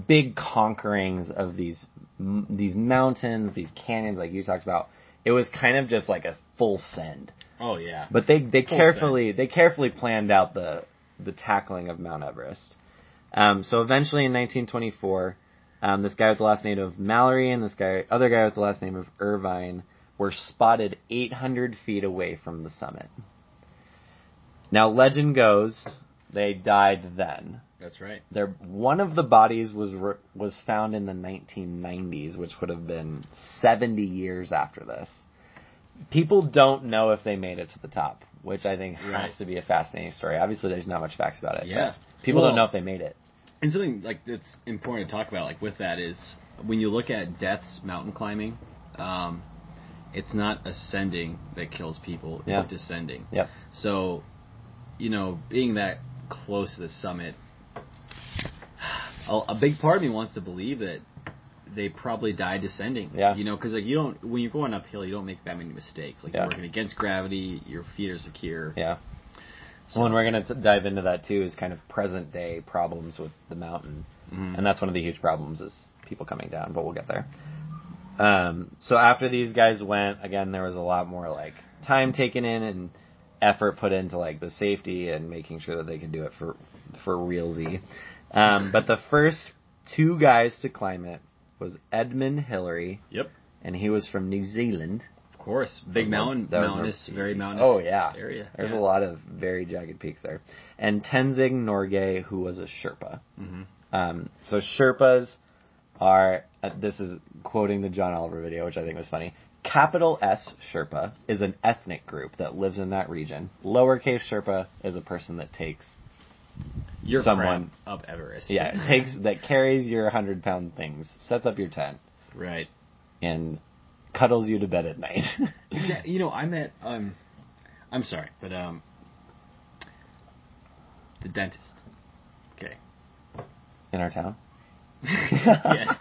big conquerings of these these mountains, these canyons, like you talked about, it was kind of just like a full send. Oh yeah. But they they Full carefully they carefully planned out the the tackling of Mount Everest. Um, so eventually in 1924, um, this guy with the last name of Mallory and this guy other guy with the last name of Irvine were spotted 800 feet away from the summit. Now legend goes they died then. That's right. Their one of the bodies was re- was found in the 1990s, which would have been 70 years after this. People don't know if they made it to the top. which I think Right. has to be a fascinating story. Obviously, there's not much facts about it. Yeah. people Well- don't know if they made it. And something like that's important to talk about, like with that, is when you look at death's mountain climbing, um, it's not ascending that kills people; it's Yeah. descending. Yep. So, you know, being that close to the summit, a, a big part of me wants to believe that they probably died descending. Yeah. You know, because like you don't when you're going uphill, you don't make that many mistakes. Like Yeah. you're working against gravity, your feet are secure. Yeah. So- Well, and we're going to dive into that too, is kind of present day problems with the mountain, Mhm. and that's one of the huge problems is people coming down. But we'll get there. Um, so after these guys went, again, there was a lot more like time taken in and effort put into like the safety and making sure that they could do it for for realsy. Um, but the first two guys to climb it was Edmund Hillary, Yep. and he was from New Zealand. Of course, big mountain, mountainous, very mountainous. Oh yeah, area. There's yeah. a lot of very jagged peaks there. And Tenzing Norgay, who was a Sherpa. Mm-hmm. Um, so Sherpas are. Uh, this is quoting the John Oliver video, which I think was funny. Capital S Sherpa is an ethnic group that lives in that region. Lowercase Sherpa is a person that takes, You're someone- up Everest. yeah, takes that carries your hundred pound things, sets up your tent, right. and cuddles you to bed at night. You know, I met. Um, I'm sorry, but um, the dentist. Okay. in our town. yes.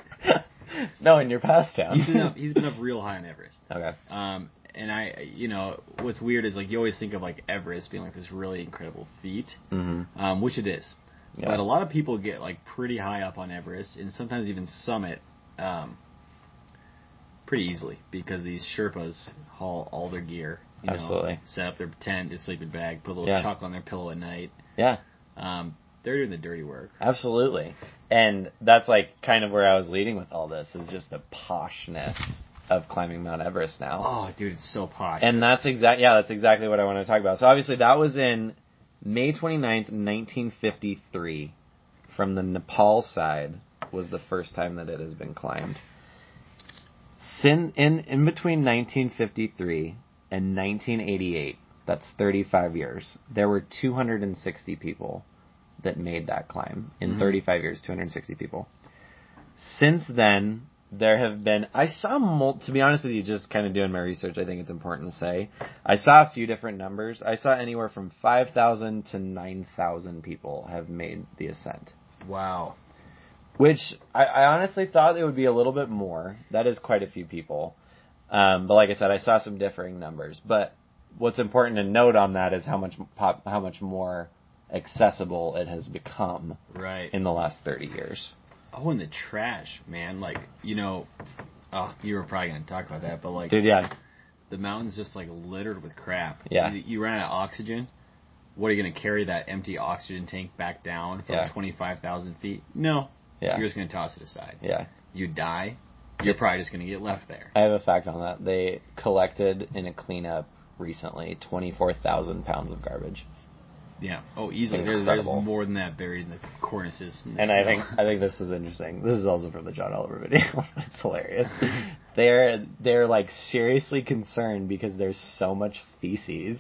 no, in your past town. He's been up. He's been up real high on Everest. okay. Um, and I, you know, what's weird is like you always think of like Everest being like this really incredible feat, hmm um, which it is. Yeah. But a lot of people get like pretty high up on Everest, and sometimes even summit, um, pretty easily because these Sherpas haul all their gear. You Absolutely. Know, set up their tent, their sleeping bag, put a little Yeah. chocolate on their pillow at night. Yeah. Um, they're doing the dirty work. Absolutely. And that's like kind of where I was leading with all this is just the poshness of climbing Mount Everest now. Oh, dude, it's so posh. And that's exact yeah, that's exactly what I want to talk about. So obviously that was in May 29th, 1953 from the Nepal side was the first time that it has been climbed. Sin, in in between 1953 and 1988, that's 35 years. There were 260 people that made that climb in Mhm. 35 years. 260 people. Since then, there have been. I saw, mul- to be honest with you, just kind of doing my research. I think it's important to say I saw a few different numbers. I saw anywhere from 5,000 to 9,000 people have made the ascent wow. which I, I honestly thought it would be a little bit more. That is quite a few people. Um, but like I said, I saw some differing numbers. But what's important to note on that is how much pop, how much more accessible it has become Right. in the last 30 years. Oh, and the trash, man. Like, you know, oh, you were probably gonna talk about that, but like, Dude, yeah, the mountain's just like littered with crap. Yeah. You, you run out of oxygen. What are you gonna carry that empty oxygen tank back down from Yeah. twenty five thousand feet? No. yeah, You're just gonna toss it aside. yeah. You die. You're probably just gonna get left there. I have a fact on that. They collected in a cleanup recently 24,000 pounds of garbage. Yeah. Oh, easily. There, there's more than that buried in the cornices. the And I think I think this was interesting. This is also from the John Oliver video. it's hilarious. They're they're like seriously concerned because there's so much feces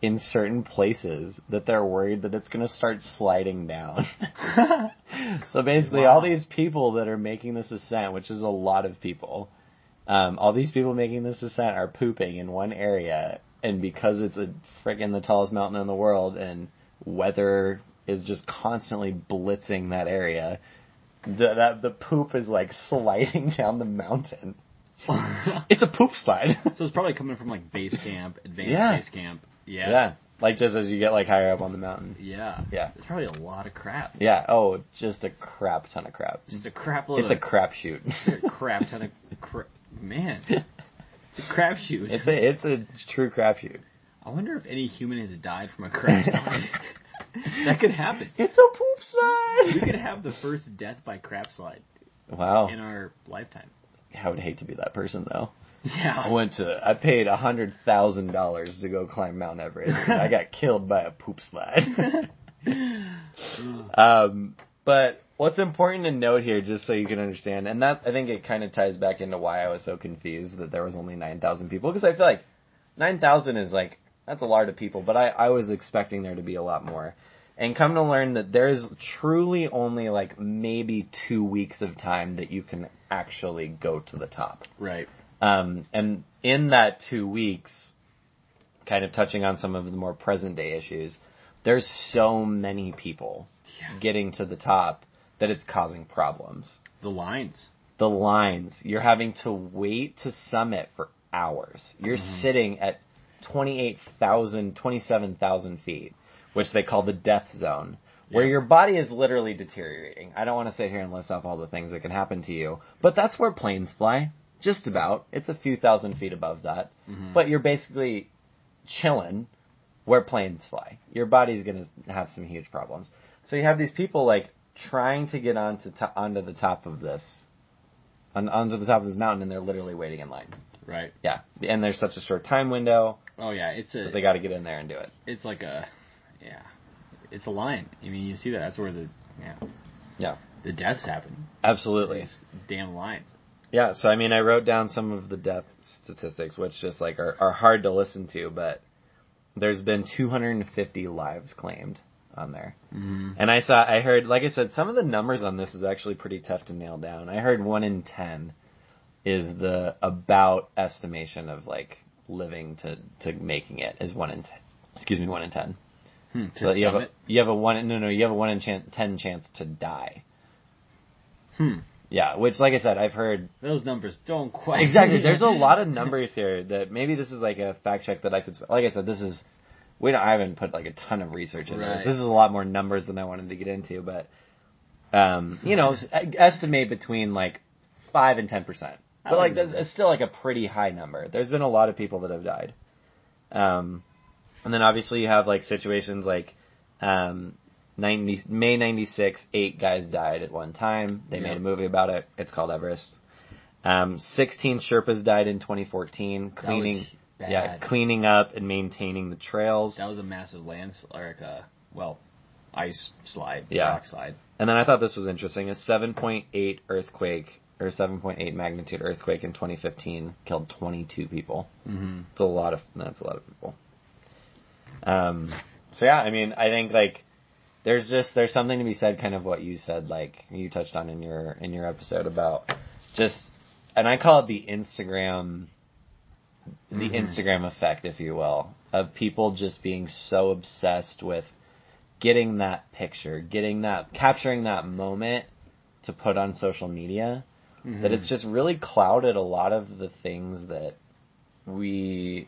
in certain places that they're worried that it's going to start sliding down. so basically, Wow. all these people that are making this ascent, which is a lot of people, um, all these people making this ascent are pooping in one area, and because it's a friggin' the tallest mountain in the world, and weather is just constantly blitzing that area, the that the poop is like sliding down the mountain. It's a poop slide. so it's probably coming from like base camp, advanced Yeah. base camp. Yeah. yeah, like just as you get like higher up on the mountain. Yeah. Yeah. It's probably a lot of crap. Yeah. Oh, just a crap ton of crap. Just a crap load It's a crap shoot. a crap ton of crap man. It's a crapshoot. it's a it's a true crap shoot. I wonder if any human has died from a crap slide. that could happen. It's a poop slide. We could have the first death by crap slide Wow. in our lifetime. I would hate to be that person though. Yeah. I went to I paid a hundred thousand dollars to go climb Mount Everest. and I got killed by a poop slide. um, but what's important to note here, just so you can understand, and that I think it kind of ties back into why I was so confused that there was only nine thousand people, because I feel like nine thousand is like that's a lot of people, but I, I was expecting there to be a lot more. And come to learn that there's truly only like maybe two weeks of time that you can actually go to the top. Right. Um, and in that two weeks, kind of touching on some of the more present day issues, there's so many people Yeah. getting to the top that it's causing problems. The lines. The lines, you're having to wait to summit for hours. You're sitting at 28,000, 27,000 feet, which they call the death zone, where Yeah. your body is literally deteriorating. I don't want to sit here and list off all the things that can happen to you, but that's where planes fly. Just about. It's a few thousand feet above that. Mhm. But you're basically chilling where planes fly. Your body's going to have some huge problems. So you have these people like trying to get onto to, onto the top of this, on, onto the top of this mountain, and they're literally waiting in line. Right. Yeah, and there's such a short time window Oh yeah, it's a that they got to get in there and do it. it's like a yeah. It's a line. I mean, you see that. That's where the yeah. Yeah. The deaths happen. Absolutely. Damn lines. Yeah. So I mean, I wrote down some of the death statistics, which just like are, are hard to listen to, but there's been 250 lives claimed on there. Mm-hmm. And I saw, I heard, like I said, some of the numbers on this is actually pretty tough to nail down. I heard one in ten is the about estimation of like living to to making it is one in ten. Excuse me, one in ten. Hmm. So you have a you have a one no no you have a one in chan- ten chance to die. hmm. Yeah, which like I said, I've heard Those numbers don't quite exactly. There's a lot of numbers here that maybe this is like a fact check that I could. Like I said, this is we don't. I haven't put like a ton of research into Right. this. This is a lot more numbers than I wanted to get into, but um, you know, estimate between like five and ten percent. But like that's it's still like a pretty high number. There's been a lot of people that have died. Um, and then obviously you have like situations like um, 90, May 96, eight guys died at one time. They made a movie about it. It's called Everest. Um, 16 Sherpas died in 2014, That was cleaning, bad. yeah, cleaning up and maintaining the trails. That was a massive landslide, like a well, ice slide, Yeah. rock slide. And then I thought this was interesting. A 7.8 earthquake or 7.8 magnitude earthquake in 2015 killed 22 people. Mm-hmm. It's a lot of that's a lot of people. Um, so yeah, I mean, I think like there's just there's something to be said, kind of what you said, like you touched on in your in your episode about just, and I call it the Instagram, the Mhm. Instagram effect, if you will, of people just being so obsessed with getting that picture, getting that, capturing that moment to put on social media Mm-hmm. that it's just really clouded a lot of the things that we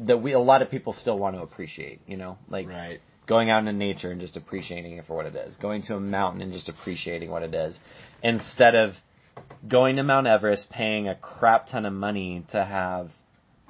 that we a lot of people still want to appreciate you know like right. going out into nature and just appreciating it for what it is going to a mountain and just appreciating what it is instead of going to mount everest paying a crap ton of money to have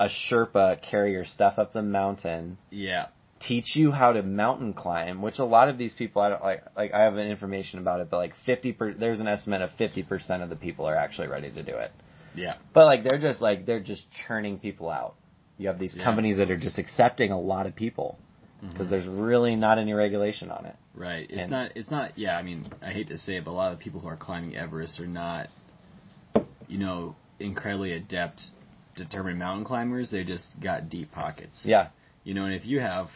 a sherpa carry your stuff up the mountain Yeah. teach you how to mountain climb, which a lot of these people I don't like. Like I have information about it, but like fifty per, there's an estimate of fifty percent of the people are actually ready to do it. Yeah. But like they're just like they're just churning people out. You have these Yeah. companies that are just accepting a lot of people because Mhm. there's really not any regulation on it. Right. It's And- not. It's not. Yeah. I mean, I hate to say it, but a lot of the people who are climbing Everest are not, you know, incredibly adept, determined mountain climbers. They just got deep pockets. Yeah, You know, and if you have,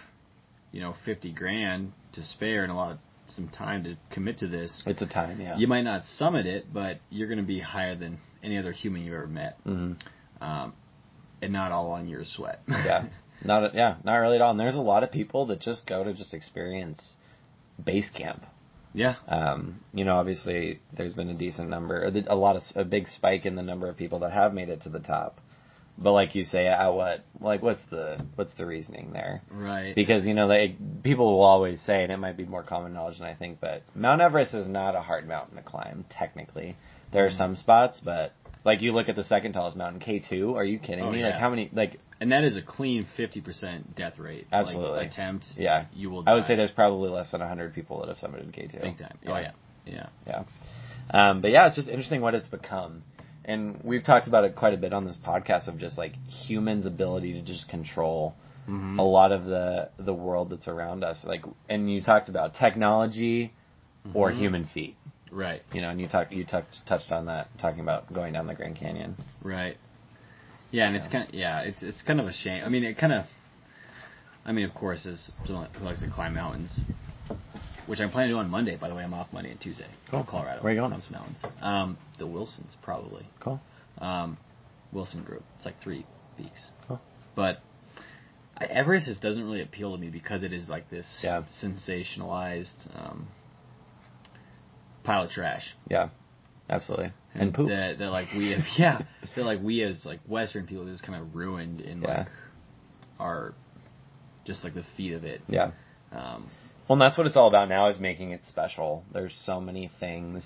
you know, fifty grand to spare and a lot of some time to commit to this, it's a time. Yeah. you might not summit it, but you're going to be higher than any other human you've ever met, hmm um, and not all on your sweat. Yeah. Not yeah, not really at all. And there's a lot of people that just go to just experience base camp. yeah. Um, you know, obviously, there's been a decent number, a lot of a big spike in the number of people that have made it to the top. But like you say, at what, like, what's the what's the reasoning there? Right. Because you know, they people will always say, and it might be more common knowledge than I think, but Mount Everest is not a hard mountain to climb. Technically, there are Mhm. some spots, but like you look at the second tallest mountain, K two. Are you kidding Oh, me? yeah. Like how many? Like And that is a clean 50% death rate. Absolutely. Like, attempt. Yeah. You will. I would say there's probably less than hundred people that have summited K two. big time. Oh yeah. Yeah. Yeah. Um, but yeah, it's just interesting what it's become. And we've talked about it quite a bit on this podcast of just like humans' ability to just control Mhm. a lot of the the world that's around us. Like, and you talked about technology or Mhm. human feat. Right. You know, and you talked you touched touched on that talking about going down the Grand Canyon. Right. Yeah, and it's kind of yeah, it's it's kind of a shame. I mean, it kind of I mean, of course, as someone who likes to climb mountains, which I'm planning to do on Monday. By the way, I'm off Monday and Tuesday. Cool. Colorado. Where are you going? Some mountains. Um, the Wilsons, probably. Cool. Um, Wilson Group. It's like three peaks. Cool. But I, Everest just doesn't really appeal to me because it is like this Yeah. sensationalized um, pile of trash. Yeah. Absolutely. And poop. That, that like we have, yeah, that like we as like Western people just kind of ruined in Yeah. like our just like the feat of it. Yeah. Um, Well, and that's what it's all about now is making it special. There's so many things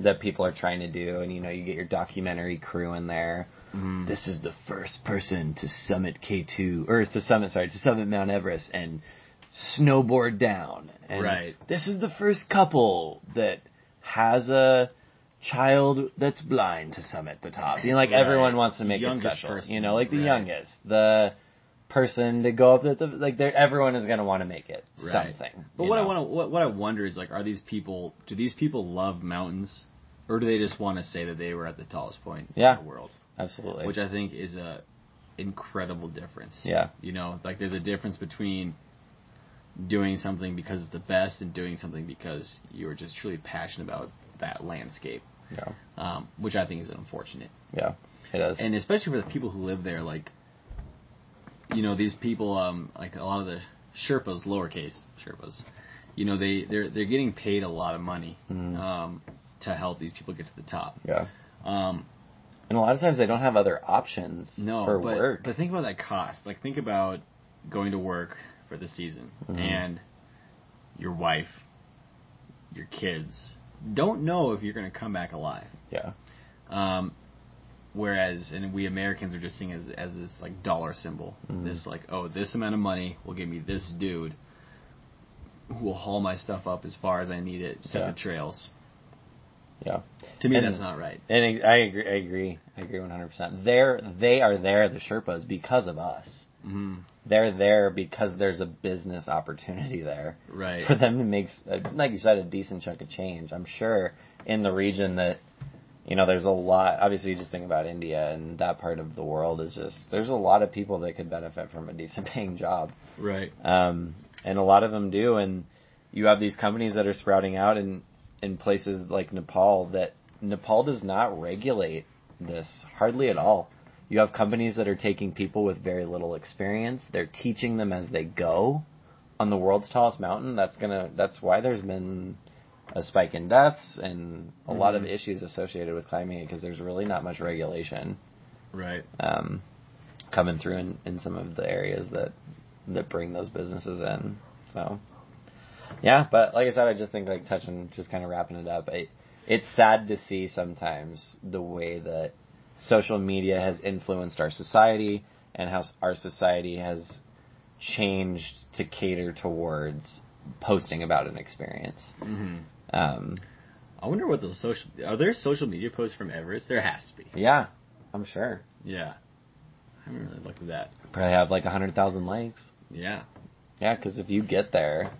that people are trying to do, and you know, you get your documentary crew in there. Mm-hmm. This is the first person to summit K2, or to summit, sorry, to summit Mount Everest and snowboard down. And Right. This is the first couple that has a child that's blind to summit the top. You know, like Right. everyone wants to make it special. person, you know, like the right. youngest, the person to go up at the like. they're- Everyone is going to want to make it Right. something. But what I want to what, what I wonder is like, are these people? Do these people love mountains, or do they just want to say that they were at the tallest point Yeah. in the world? absolutely, Which I think is a incredible difference. Yeah. You know, like there's a difference between doing something because it's the best and doing something because you are just truly passionate about that landscape, yeah, um, which I think is unfortunate. yeah, it is. and especially for the people who live there, like, you know, these people, um, like a lot of the Sherpas, lowercase Sherpas, you know, they they're they're getting paid a lot of money Mhm. um, to help these people get to the top. yeah, Um, and a lot of times they don't have other options no, for but work. but think about that cost. Like, think about going to work for the season Mhm. and your wife, your kids don't know if you're going to come back alive. yeah, Um, whereas, and we Americans are just seeing as as this like dollar symbol. Mhm. This like, oh, this amount of money will give me this dude who will haul my stuff up as far as I need it, set Yeah. the trails. yeah. To me, And- that's not right. And I agree. I agree. I agree one hundred percent. They're they are there, the Sherpas, because of us. hmm They're there because there's a business opportunity there Right. for them to make, like you said, a decent chunk of change. I'm sure in the region that you know there's a lot. Obviously, you just think about India and that part of the world is just there's a lot of people that could benefit from a decent paying job. Right. um, and a lot of them do. And you have these companies that are sprouting out in in places like Nepal that Nepal does not regulate this hardly at all. You have companies that are taking people with very little experience. They're teaching them as they go on the world's tallest mountain. That's gonna. That's why there's been a spike in deaths and a lot of Mhm. issues associated with climbing it because there's really not much regulation Right. um, coming through in, in some of the areas that that bring those businesses in. So, yeah, but like I said, I just think like touching, just kind of wrapping it up. I, it's sad to see sometimes the way that social media has influenced our society and how our society has changed to cater towards posting about an experience. hmm Um, I wonder what those social are there social media posts from Everest? There has to be. yeah, I'm sure. Yeah. I haven't really looked at that. Probably have like a hundred thousand likes. Yeah. Yeah, because if you get there,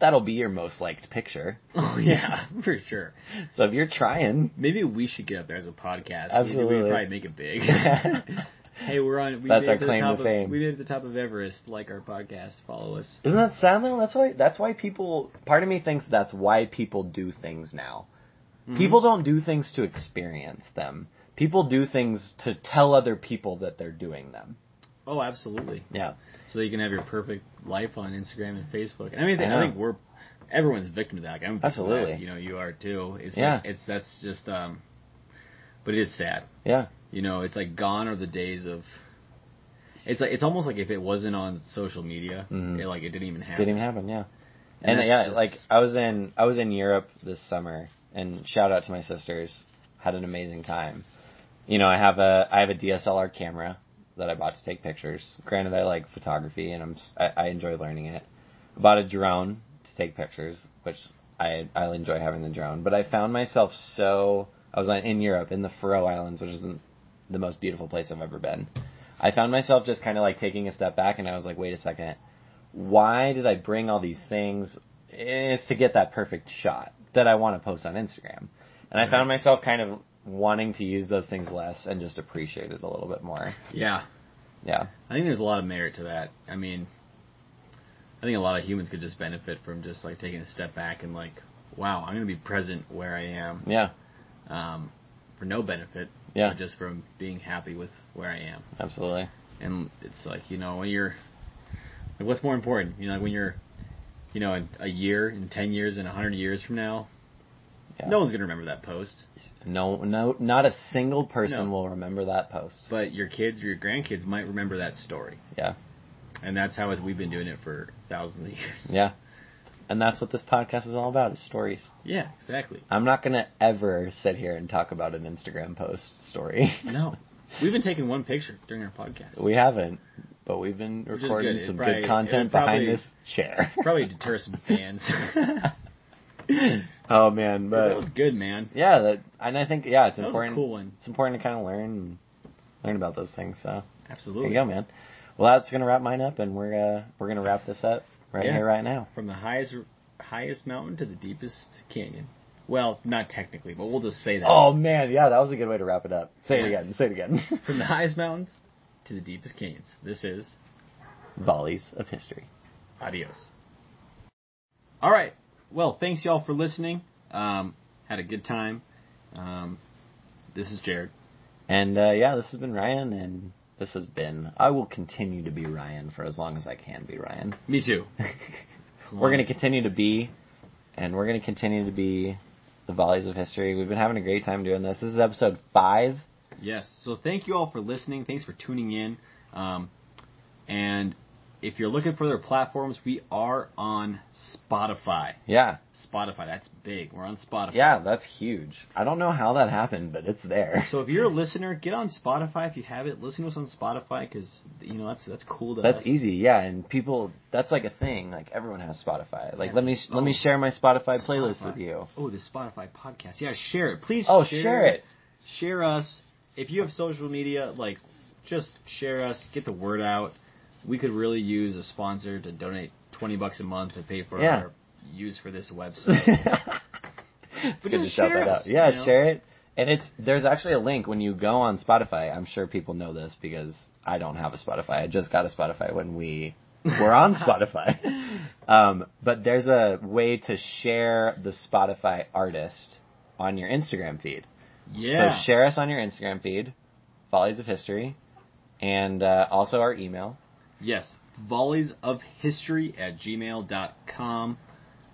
that'll be your most liked picture. Oh yeah, for sure. So if you're trying, Maybe we should get up there as a podcast. Absolutely. We probably make it big. hey, we're on. We That's our it to claim the top to of, fame. We made it to the top of Everest. Like our podcast. Follow us. isn't that sad though? That's why. That's why people. Part of me thinks that's why people do things now. Mm-hmm. People don't do things to experience them. People do things to tell other people that they're doing them. Oh, absolutely. Yeah. So that you can have your perfect life on Instagram and Facebook. And I mean, I, I think we're everyone's victim to that. Like, I'm of Absolutely. that. You know, you are too. It's Yeah. like, it's that's just um, but it is sad. Yeah. You know, it's like gone are the days of. It's like it's almost like if it wasn't on social media, Mhm. it like it didn't even happen. Didn't even happen. Yeah. And And, yeah, just- like I was in I was in Europe this summer, and shout out to my sisters. Had an amazing time. You know, I have a I have a DSLR camera that I bought to take pictures. Granted, I like photography, and I'm I, I enjoy learning it. I bought a drone to take pictures, which I I enjoy having the drone. But I found myself so I was on, in Europe in the Faroe Islands, which isn't the most beautiful place I've ever been. I found myself just kind of like taking a step back, and I was like, wait a second why did I bring all these things? It's to get that perfect shot that I want to post on Instagram. And I found myself kind of wanting to use those things less and just appreciate it a little bit more. Yeah, Yeah. I think there's a lot of merit to that. I mean, I think a lot of humans could just benefit from just like taking a step back and like, wow, I'm gonna be present where I am, Yeah, um, for no benefit, Yeah. but just from being happy with where I am. absolutely. And it's like you know when you're, like, what's more important? You know, like when you're, you know, in a year, in ten years, in a hundred years from now, Yeah. no one's gonna remember that post. No, no, not a single person No. will remember that post. But your kids or your grandkids might remember that story. Yeah. And that's how we've been doing it for thousands of years. Yeah. And that's what this podcast is all about, is stories. Yeah, exactly. I'm not gonna ever sit here and talk about an Instagram post story. No. We've been taking one picture during our podcast. we haven't, but we've been Which recording good. Some probably- good content probably- behind this chair. Probably deter some fans. oh man, that but was good, man. yeah, that and I think yeah, it's That important. cool one. It's important to kind of learn and learn about those things. So there Absolutely. you go, man. Well, that's gonna wrap mine up, and we're uh, we're gonna wrap this up right Yeah. here, right now. From the highest highest mountain to the deepest canyon. Well, not technically, but we'll just say that. Oh man, yeah, that was a good way to wrap it up. Say it again. Say it again. From the highest mountains to the deepest canyons. This is Volleys of history. Adios. All right. Well, thanks y'all for listening. Um, had a good time. Um, this is Jared. And uh, yeah, this has been Ryan, and this has been. I will continue to be Ryan for as long as I can be Ryan. Me too. we're going to continue to be, and we're going to continue to be the volleys of history. We've been having a great time doing this. This is episode five. Yes. So thank you all for listening. Thanks for tuning in. Um, and if you're looking for their platforms, we are on Spotify. Yeah, Spotify, that's big. We're on Spotify. yeah, that's huge. I don't know how that happened, but it's there. So if you're a listener, get on Spotify if you have it. Listen to us on Spotify because you know that's that's cool to That's us. easy, yeah, and people. That's like a thing. Like everyone has Spotify. Like Yeah, let me it's- let me oh, share my Spotify playlist with you. Oh, the Spotify podcast. Yeah, share it, please. Oh, share it. Share us. If you have social media, like just share us. Get the word out. We could really use a sponsor to donate twenty bucks a month to pay for Yeah. our use for this website. it's good to shout that us, out. Yeah, you know? share it. And it's there's actually a link when you go on Spotify. I'm sure people know this because I don't have a Spotify. I just got a Spotify when we were on Spotify. Um, but there's a way to share the Spotify artist on your Instagram feed. yeah. So share us on your Instagram feed, Volleys of History, and uh, also our email. Yes. Volleys of history at gmail.com.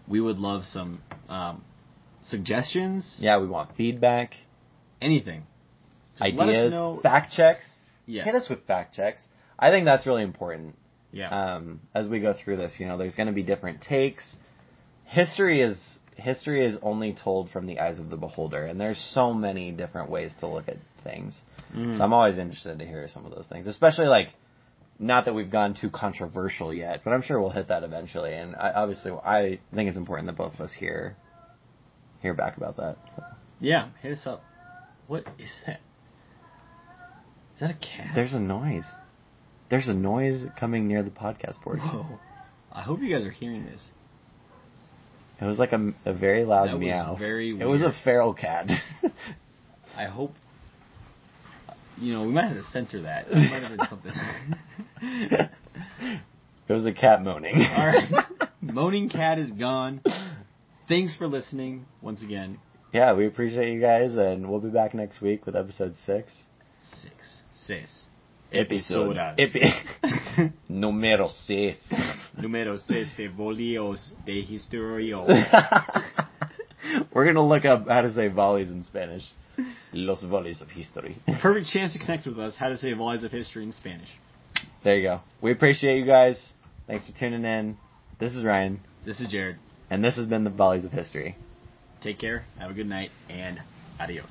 We would love some um, suggestions. Yeah, we want feedback, Anything. Just let us ideas, know. fact checks. Yes. Hit us with fact checks. I think that's really important. Yeah. um, as we go through this. You know, there's going to be different takes. History is history is only told from the eyes of the beholder, and there's so many different ways to look at things. Mhm. So I'm always interested to hear some of those things, especially like. Not that we've gone too controversial yet, but I'm sure we'll hit that eventually. And I, obviously, I think it's important that both of us hear hear back about that. So. Yeah, hit us up. What is that? Is that a cat? There's a noise. There's a noise coming near the podcast board. Whoa. I hope you guys are hearing this. It was like a, a very loud That meow. very It was a feral cat. I hope. You know, we might have to censor that. It might have been something. it was a cat moaning. All right. Moaning cat is gone. Thanks for listening once again. Yeah, we appreciate you guys, and we'll be back next week with episode six. Six. Six. Episode. Episodas. Epi- Numero seis. Número seis de Volios de Historio. We're gonna look up how to say volleys in Spanish. Los volleys of history. Perfect chance to connect with us. How to say volleys of history in Spanish. There you go. We appreciate you guys. Thanks for tuning in. This is Ryan, This is Jared. and this has been the Volleys of History. Take care. Have a good night, and adios.